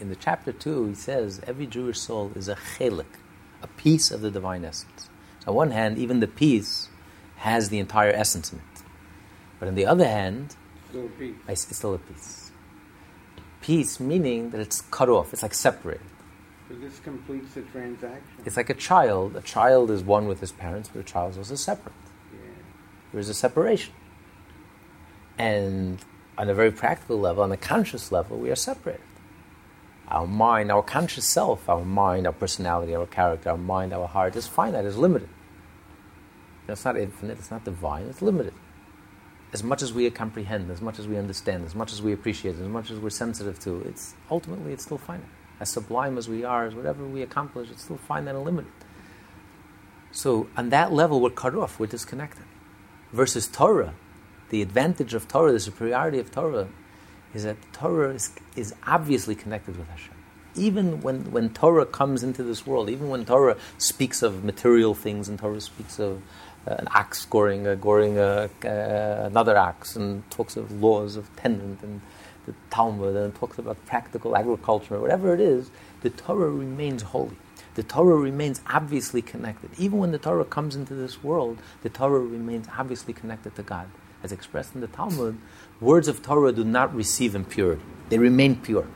In the chapter 2, he says every Jewish soul is a chelek, a piece of the divine essence. On one hand, even the piece has the entire essence in it. But on the other hand, Still it's still a piece. Piece meaning that it's cut off, it's like separated. So this completes the transaction. It's like a child. A child is one with his parents, but a child is also separate. yeah. There's a separation. And on a very practical level, on a conscious level, we are separated. Our mind, our conscious self, our mind, our personality, our character, our mind, our heart is finite, is limited. It's not infinite, it's not divine, it's limited. As much as we comprehend, as much as we understand, as much as we appreciate, as much as we're sensitive to, it's ultimately it's still finite. As sublime as we are, as whatever we accomplish, it's still finite and limited. So on that level, we're cut off, we're disconnected. Versus Torah, the advantage of Torah, the superiority of Torah, is that Torah is, is obviously connected with Hashem. Even when, when Torah comes into this world, even when Torah speaks of material things and Torah speaks of uh, an ox goring, uh, goring uh, uh, another ox and talks of laws of tendon and the Talmud and talks about practical agriculture, whatever it is, the Torah remains holy. The Torah remains obviously connected. Even when the Torah comes into this world, the Torah remains obviously connected to God. As expressed in the Talmud, words of Torah do not receive impurity, they remain pure.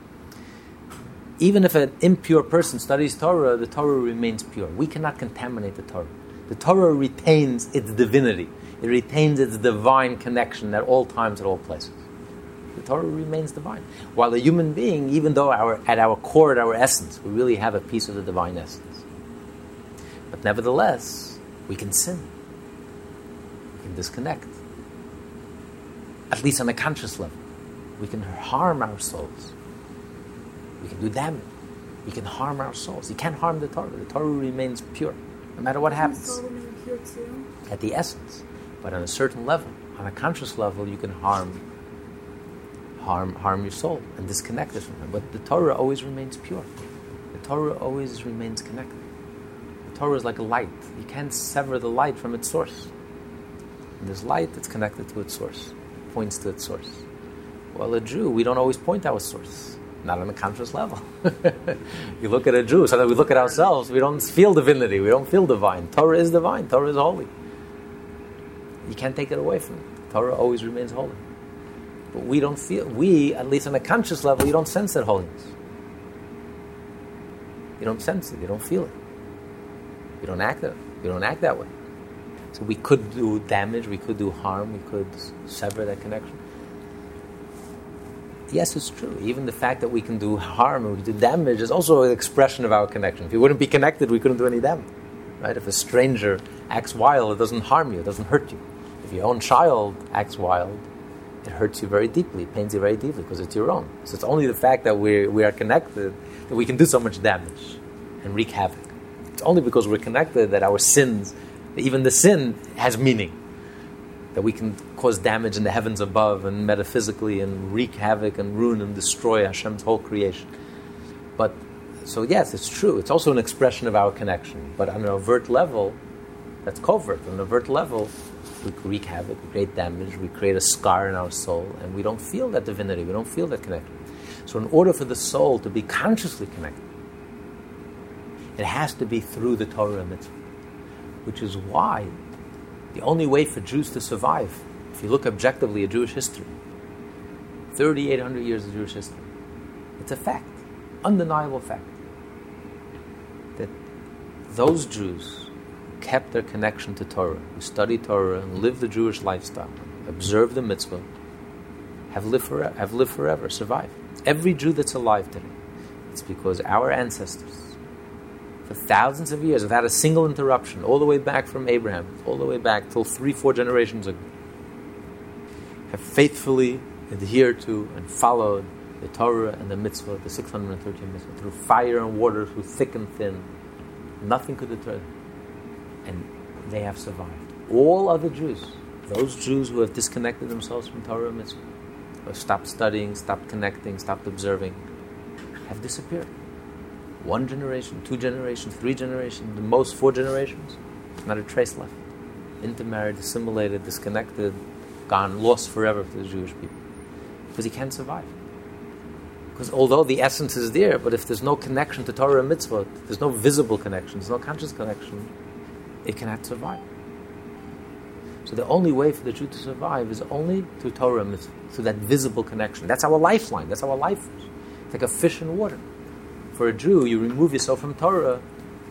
Even if an impure person studies Torah, the Torah remains pure. We cannot contaminate the Torah. The Torah retains its divinity, it retains its divine connection at all times, at all places. The Torah remains divine. While a human being, even though our, at our core, at our essence, we really have a piece of the divine essence. But nevertheless, we can sin. We can disconnect. At least on a conscious level. We can harm our souls. We can do damage. We can harm our souls. You can't harm the Torah. The Torah remains pure, no matter what happens Soul remain pure too. at the essence. But on a certain level, on a conscious level, you can harm harm harm your soul and disconnect it from it. But the Torah always remains pure. The Torah always remains connected. The Torah is like a light. You can't sever the light from its source. And there's light that's connected to its source, points to its source. Well, a Jew, we don't always point our source, not on a conscious level. you look at a Jew, sometimes we look at ourselves, we don't feel divinity, we don't feel divine. Torah is divine, Torah is holy. You can't take it away from it. Torah always remains holy. But we don't feel, we, at least on a conscious level, you don't sense that holiness. You don't sense it, you don't feel it. You don't act it, you don't act that way. So we could do damage, we could do harm, we could sever that connection. Yes, it's true. Even the fact that we can do harm and we do damage is also an expression of our connection. If you wouldn't be connected, we couldn't do any damage. Right? If a stranger acts wild, it doesn't harm you, it doesn't hurt you. If your own child acts wild, it hurts you very deeply, it pains you very deeply because it's your own. So it's only the fact that we we are connected that we can do so much damage and wreak havoc. It's only because we're connected that our sins, even the sin, has meaning. That we can cause damage in the heavens above and metaphysically and wreak havoc and ruin and destroy Hashem's whole creation. But so yes, it's true. It's also an expression of our connection. But on an overt level, that's covert. On an overt level, we wreak havoc, we create damage, we create a scar in our soul, and we don't feel that divinity, we don't feel that connection. So, in order for the soul to be consciously connected, it has to be through the Torah mitzvah, which is why the only way for Jews to survive, if you look objectively at Jewish history, 3,800 years of Jewish history, it's a fact, undeniable fact, that those Jews kept their connection to Torah, who studied Torah and lived the Jewish lifestyle, observed the mitzvah, have lived forever, have lived forever, survived. Every Jew that's alive today, it's because our ancestors, for thousands of years, without a single interruption, all the way back from Abraham, all the way back till three, four generations ago, have faithfully adhered to and followed the Torah and the mitzvah, the 613 mitzvah, through fire and water, through thick and thin. Nothing could deter them and they have survived. All other Jews, those Jews who have disconnected themselves from Torah and Mitzvah, or stopped studying, stopped connecting, stopped observing, have disappeared. One generation, two generations, three generations, the most four generations, not a trace left. Intermarried, assimilated, disconnected, gone, lost forever to the Jewish people. Because he can't survive. Because although the essence is there, but if there's no connection to Torah and mitzvah, there's no visible connection, there's no conscious connection, it cannot survive. So the only way for the Jew to survive is only through Torah through that visible connection. That's our lifeline. That's our life. It's like a fish in water. For a Jew, you remove yourself from Torah,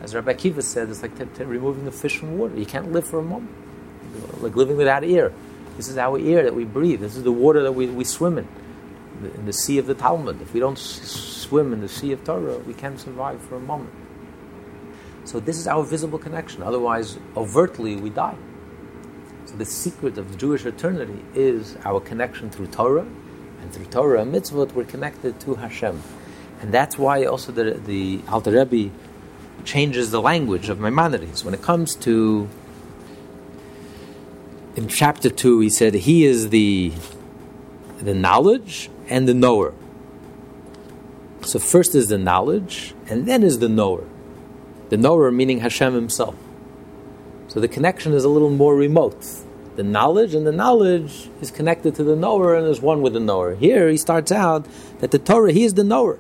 as Rabbi Akiva said, it's like t- t- removing a fish from water. You can't live for a moment. Like living without air. This is our air that we breathe. This is the water that we, we swim in, in the sea of the Talmud. If we don't s- swim in the sea of Torah, we can't survive for a moment. So this is our visible connection. Otherwise, overtly, we die. So the secret of Jewish eternity is our connection through Torah, and through Torah and mitzvot, we're connected to Hashem. And that's why also the, the Alter Rebbe changes the language of Maimonides. When it comes to, in chapter 2, he said, He is the, the knowledge and the knower. So first is the knowledge, and then is the knower. The knower meaning Hashem himself. So the connection is a little more remote. The knowledge and the knowledge is connected to the knower and is one with the knower. Here he starts out that the Torah, he is the knower,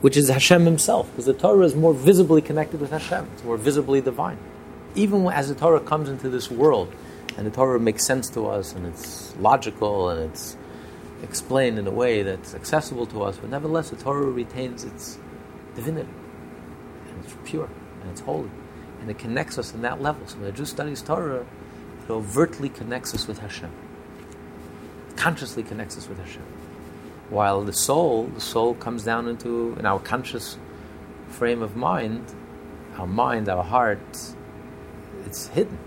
which is Hashem himself, because the Torah is more visibly connected with Hashem. It's more visibly divine. Even as the Torah comes into this world, and the Torah makes sense to us, and it's logical, and it's explained in a way that's accessible to us, but nevertheless the Torah retains its divinity it's pure and it's holy. And it connects us in that level. So when a Jew studies Torah, it overtly connects us with Hashem. Consciously connects us with Hashem. While the soul, the soul comes down into, in our conscious frame of mind, our mind, our heart, it's hidden.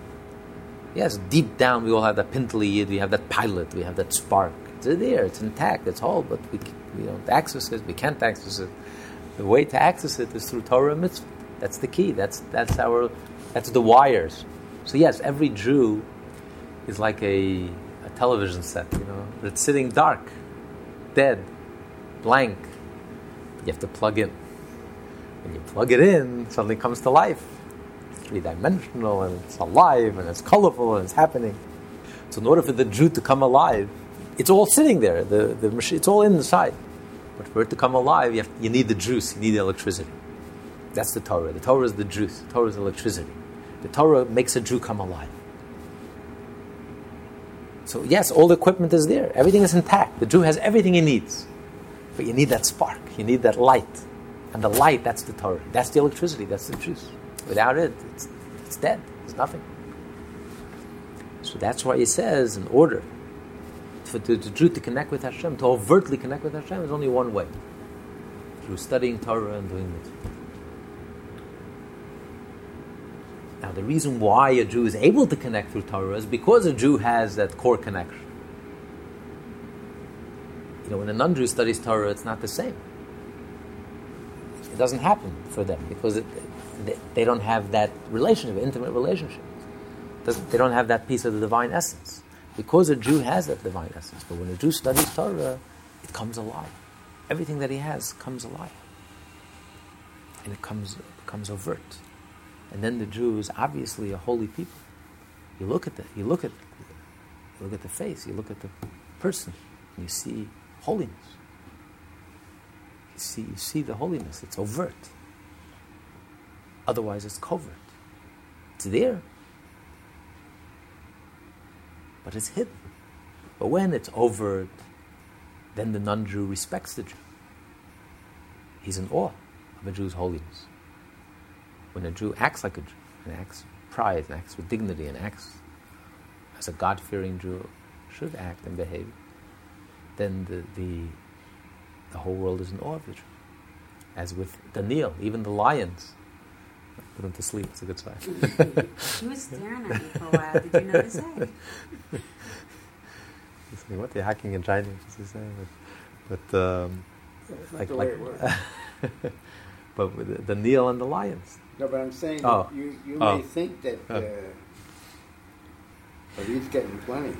Yes, deep down we all have that pintele yid, we have that pilot, we have that spark. It's there, it's intact, it's whole, but we, we don't access it, we can't access it. The way to access it is through Torah and mitzvah. That's the key. That's that's our that's the wires. So yes, every Jew is like a, a television set. You know, but it's sitting dark, dead, blank. You have to plug in. When you plug it in, something comes to life. Three dimensional and it's alive and it's colorful and it's happening. So in order for the Jew to come alive, it's all sitting there. The, the it's all inside. But for it to come alive, you, have, you need the juice, you need the electricity. That's the Torah. The Torah is the juice, the Torah is electricity. The Torah makes a Jew come alive. So, yes, all the equipment is there, everything is intact. The Jew has everything he needs. But you need that spark, you need that light. And the light, that's the Torah. That's the electricity, that's the juice. Without it, it's, it's dead, there's nothing. So that's why he says, in order for the, Jew to connect with Hashem, to overtly connect with Hashem, is only one way through studying Torah and doing mitzvah. Now, the reason why a Jew is able to connect through Torah is because a Jew has that core connection. You know, when a non Jew studies Torah, it's not the same. It doesn't happen for them because it, they don't have that relationship, intimate relationship. They don't have that piece of the divine essence. Because a Jew has that divine essence. But when a Jew studies Torah, it comes alive. Everything that he has comes alive. And it comes, becomes overt. And then the Jew is obviously a holy people. You look at the, you look at, you look at the face, you look at the person, and you see holiness. You see, you see the holiness. It's overt. Otherwise, it's covert. It's there, but it's hidden. But when it's overt, then the non-Jew respects the Jew. He's in awe of a Jew's holiness. When a Jew acts like a Jew, and acts with pride, and acts with dignity, and acts as a God-fearing Jew should act and behave, then the, the, the whole world is in awe of the Jew. As with Daniel, even the lions put him to sleep. It's a good sign. He was staring at me for a while. Did you notice that? He's saying, what they're hacking and Chinese, is he saying? But, but um, like, the like, way it works. but with the, Daniel and the lions. No, but I'm saying Oh. that you, you Oh. may think that, Oh. uh, but he's getting plenty.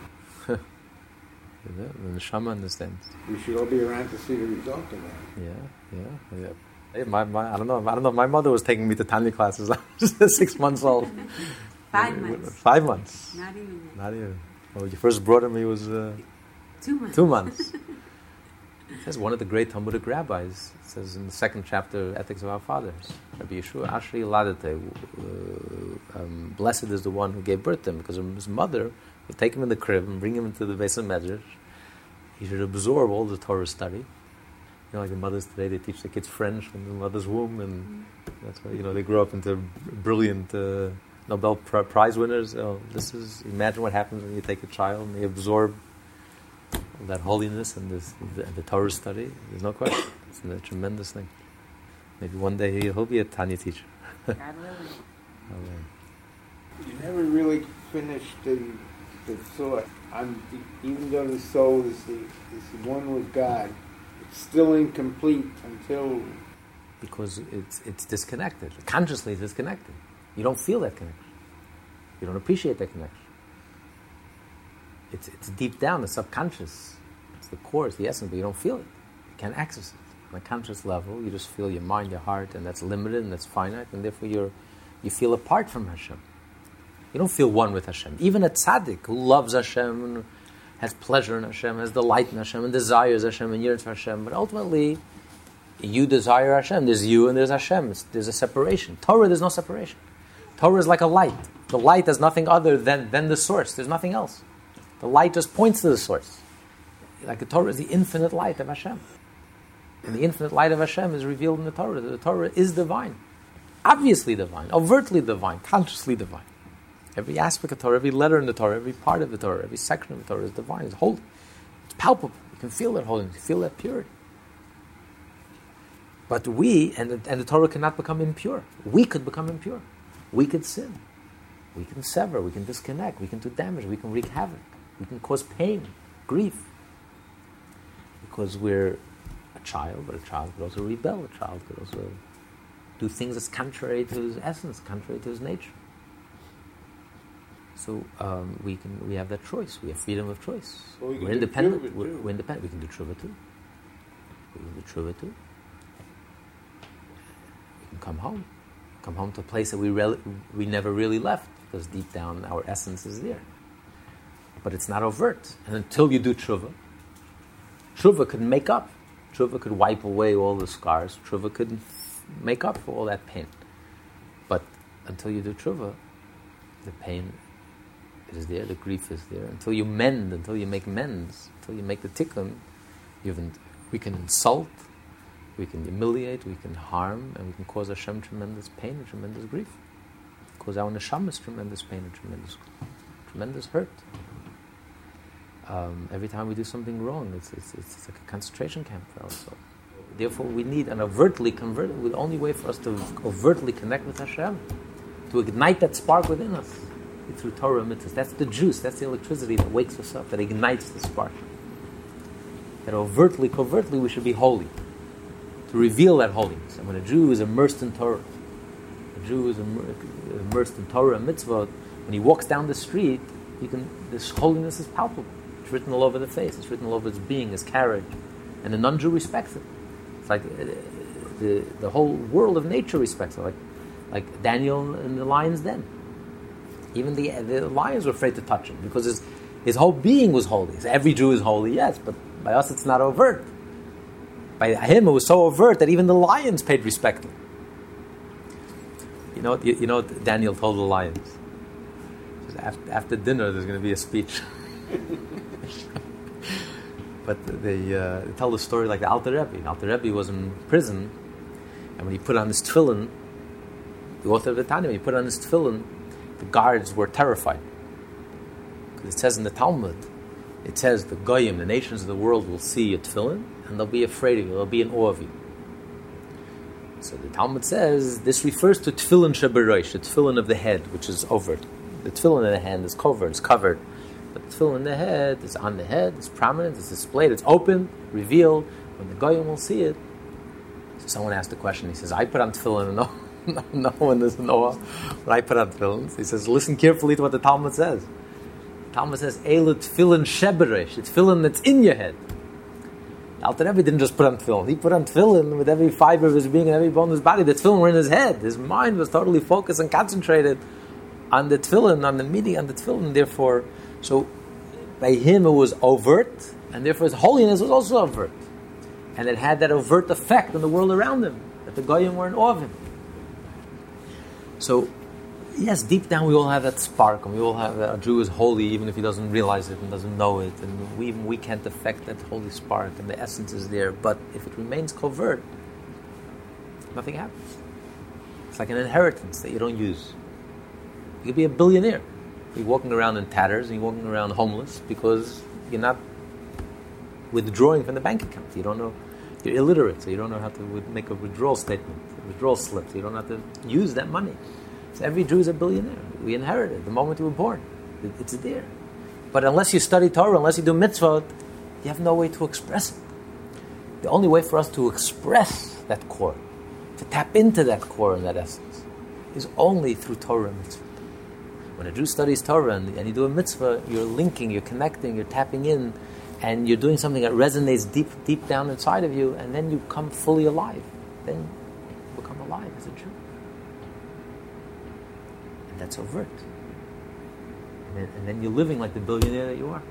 The, the neshama understands. We should all be around to see the result of that. Yeah, yeah, yeah. Hey, my, my, I don't know. I don't know. My mother was taking me to Tanya classes. I was six months old. Five months. Five months. Not even. Not even. When you first brought him, he was uh, Two months. two months. It says one of the great Talmudic rabbis. It says in the second chapter, Ethics of Our Fathers, Rabbi Yeshua ashrei yoladto. Uh, um, blessed is the one who gave birth to him, because his mother would take him in the crib and bring him into the of Medrash. He should absorb all the Torah study. You know, like the mothers today, they teach the kids French from the mother's womb, and that's why you know they grow up into brilliant uh, Nobel Prize winners. Oh, this is imagine what happens when you take a child and they absorb that holiness and this the, the Torah study. There's no question. It's a tremendous thing. Maybe one day he- he'll be a Tanya teacher. God willing. Man. You never really finished the, the thought. I'm, even though the soul is the is one with God, it's still incomplete until because it's it's disconnected. Consciously, disconnected. You don't feel that connection. You don't appreciate that connection. It's it's deep down, the subconscious. It's the core, it's the essence, but you don't feel it. You can't access it. On a conscious level, you just feel your mind, your heart, and that's limited and that's finite, and therefore you're you feel apart from Hashem. You don't feel one with Hashem. Even a tzaddik who loves Hashem has pleasure in Hashem, has delight in Hashem, and desires Hashem and yearns for Hashem, but ultimately you desire Hashem. There's you and there's Hashem. It's, there's a separation. Torah, there's no separation. Torah is like a light. The light is nothing other than, than the source. There's nothing else. The light just points to the source. Like the Torah is the infinite light of Hashem. And the infinite light of Hashem is revealed in the Torah. The Torah is divine. Obviously divine, overtly divine, consciously divine. Every aspect of Torah, every letter in the Torah, every part of the Torah, every section of the Torah is divine. It's holy. It's palpable. You can feel that holiness. You feel that purity. But we, and the, and the Torah cannot become impure. We could become impure. We could sin. We can sever. We can disconnect. We can do damage. We can wreak havoc. We can cause pain, grief. Because we're a child, but a child could also rebel. A child could also do things that's contrary to his essence, contrary to his nature. So um, we can we have that choice. We have freedom of choice. Well, we we're independent. We're, we're independent. We can do tshuva too. We can do tshuva too. We can come home, come home to a place that we rel- we never really left because deep down our essence is there. But it's not overt. And until you do tshuva, tshuva could make up. Tshuva could wipe away all the scars. Tshuva could make up for all that pain. But until you do tshuva, the pain is there, the grief is there. Until you mend, until you make mends, until you make the tikkun, we can insult, we can humiliate, we can harm, and we can cause Hashem tremendous pain and tremendous grief. Cause our neshamas tremendous pain and tremendous, tremendous hurt. Um, every time we do something wrong, it's, it's, it's like a concentration camp for our soul. Therefore, we need an overtly convert. The only way for us to overtly connect with Hashem, to ignite that spark within us, is through Torah mitzvahs. That's the juice. That's the electricity that wakes us up, that ignites the spark. That overtly, covertly, we should be holy, to reveal that holiness. And when a Jew is immersed in Torah, a Jew is immersed in Torah and mitzvah, when he walks down the street, you can. This holiness is palpable. It's written all over the face. It's written all over his being, his carriage, and the non-Jew respects it. It's like uh, the the whole world of nature respects it. Like like Daniel in the lion's den. Even the, the lions were afraid to touch him because his, his whole being was holy. So every Jew is holy, yes, but by us it's not overt. By him it was so overt that even the lions paid respect to him. You know, you, you know what Daniel told the lions? After, after dinner, there's going to be a speech. but they, uh, tell the story like the Alter Rebbe. Alter Rebbe was in prison, and when he put on his tefillin, the author of the Tanya, he put on his tefillin, the guards were terrified. Because it says in the Talmud, it says the goyim, the nations of the world, will see your tefillin, and they'll be afraid of you, they'll be in awe of you. So the Talmud says this refers to tefillin shebarosh, the tefillin of the head, which is over. The tefillin in the hand is covered, it's covered. But the tefillin in the head is on the head, it's prominent, it's displayed, it's open, revealed. When the goyim will see it. So someone asked a question. He says, "I put on tefillin, and no, no, one doesn't know what I put on tefillin." He says, "Listen carefully to what the Talmud says." Talmud says, "Elu tefillin sheberesh." It's tefillin that's in your head. Alter Rebbe didn't just put on tefillin. He put on tefillin with every fiber of his being and every bone of his body. The tefillin were in his head. His mind was totally focused and concentrated on the tefillin, on the meeting, on the tefillin. Therefore, so by him it was overt, and therefore his holiness was also overt. And it had that overt effect on the world around him, that the Goyim were in awe of him. So yes, deep down we all have that spark, and we all have that a Jew is holy even if he doesn't realize it and doesn't know it, and we, even we can't affect that holy spark, and the essence is there. But if it remains covert, nothing happens. It's like an inheritance that you don't use. You could be a billionaire. You're walking around in tatters, and you're walking around homeless because you're not withdrawing from the bank account. You don't know. You're illiterate, so you don't know how to make a withdrawal statement, withdrawal slip. So you don't have to use that money. So every Jew is a billionaire. We inherit it the moment you were born. It's there. But unless you study Torah, unless you do mitzvot, you have no way to express it. The only way for us to express that core, to tap into that core and that essence, is only through Torah and mitzvah. When a Jew studies Torah and, and you do a mitzvah, you're linking, you're connecting, you're tapping in, and you're doing something that resonates deep, deep down inside of you, and then you come fully alive. Then alive as a Jew. And that's overt. And then, and then you're living like the billionaire that you are.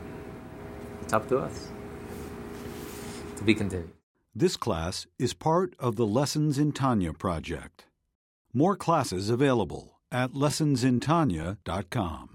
It's up to us. To be continued. This class is part of the Lessons in Tanya project. More classes available at lessonsintanya.com.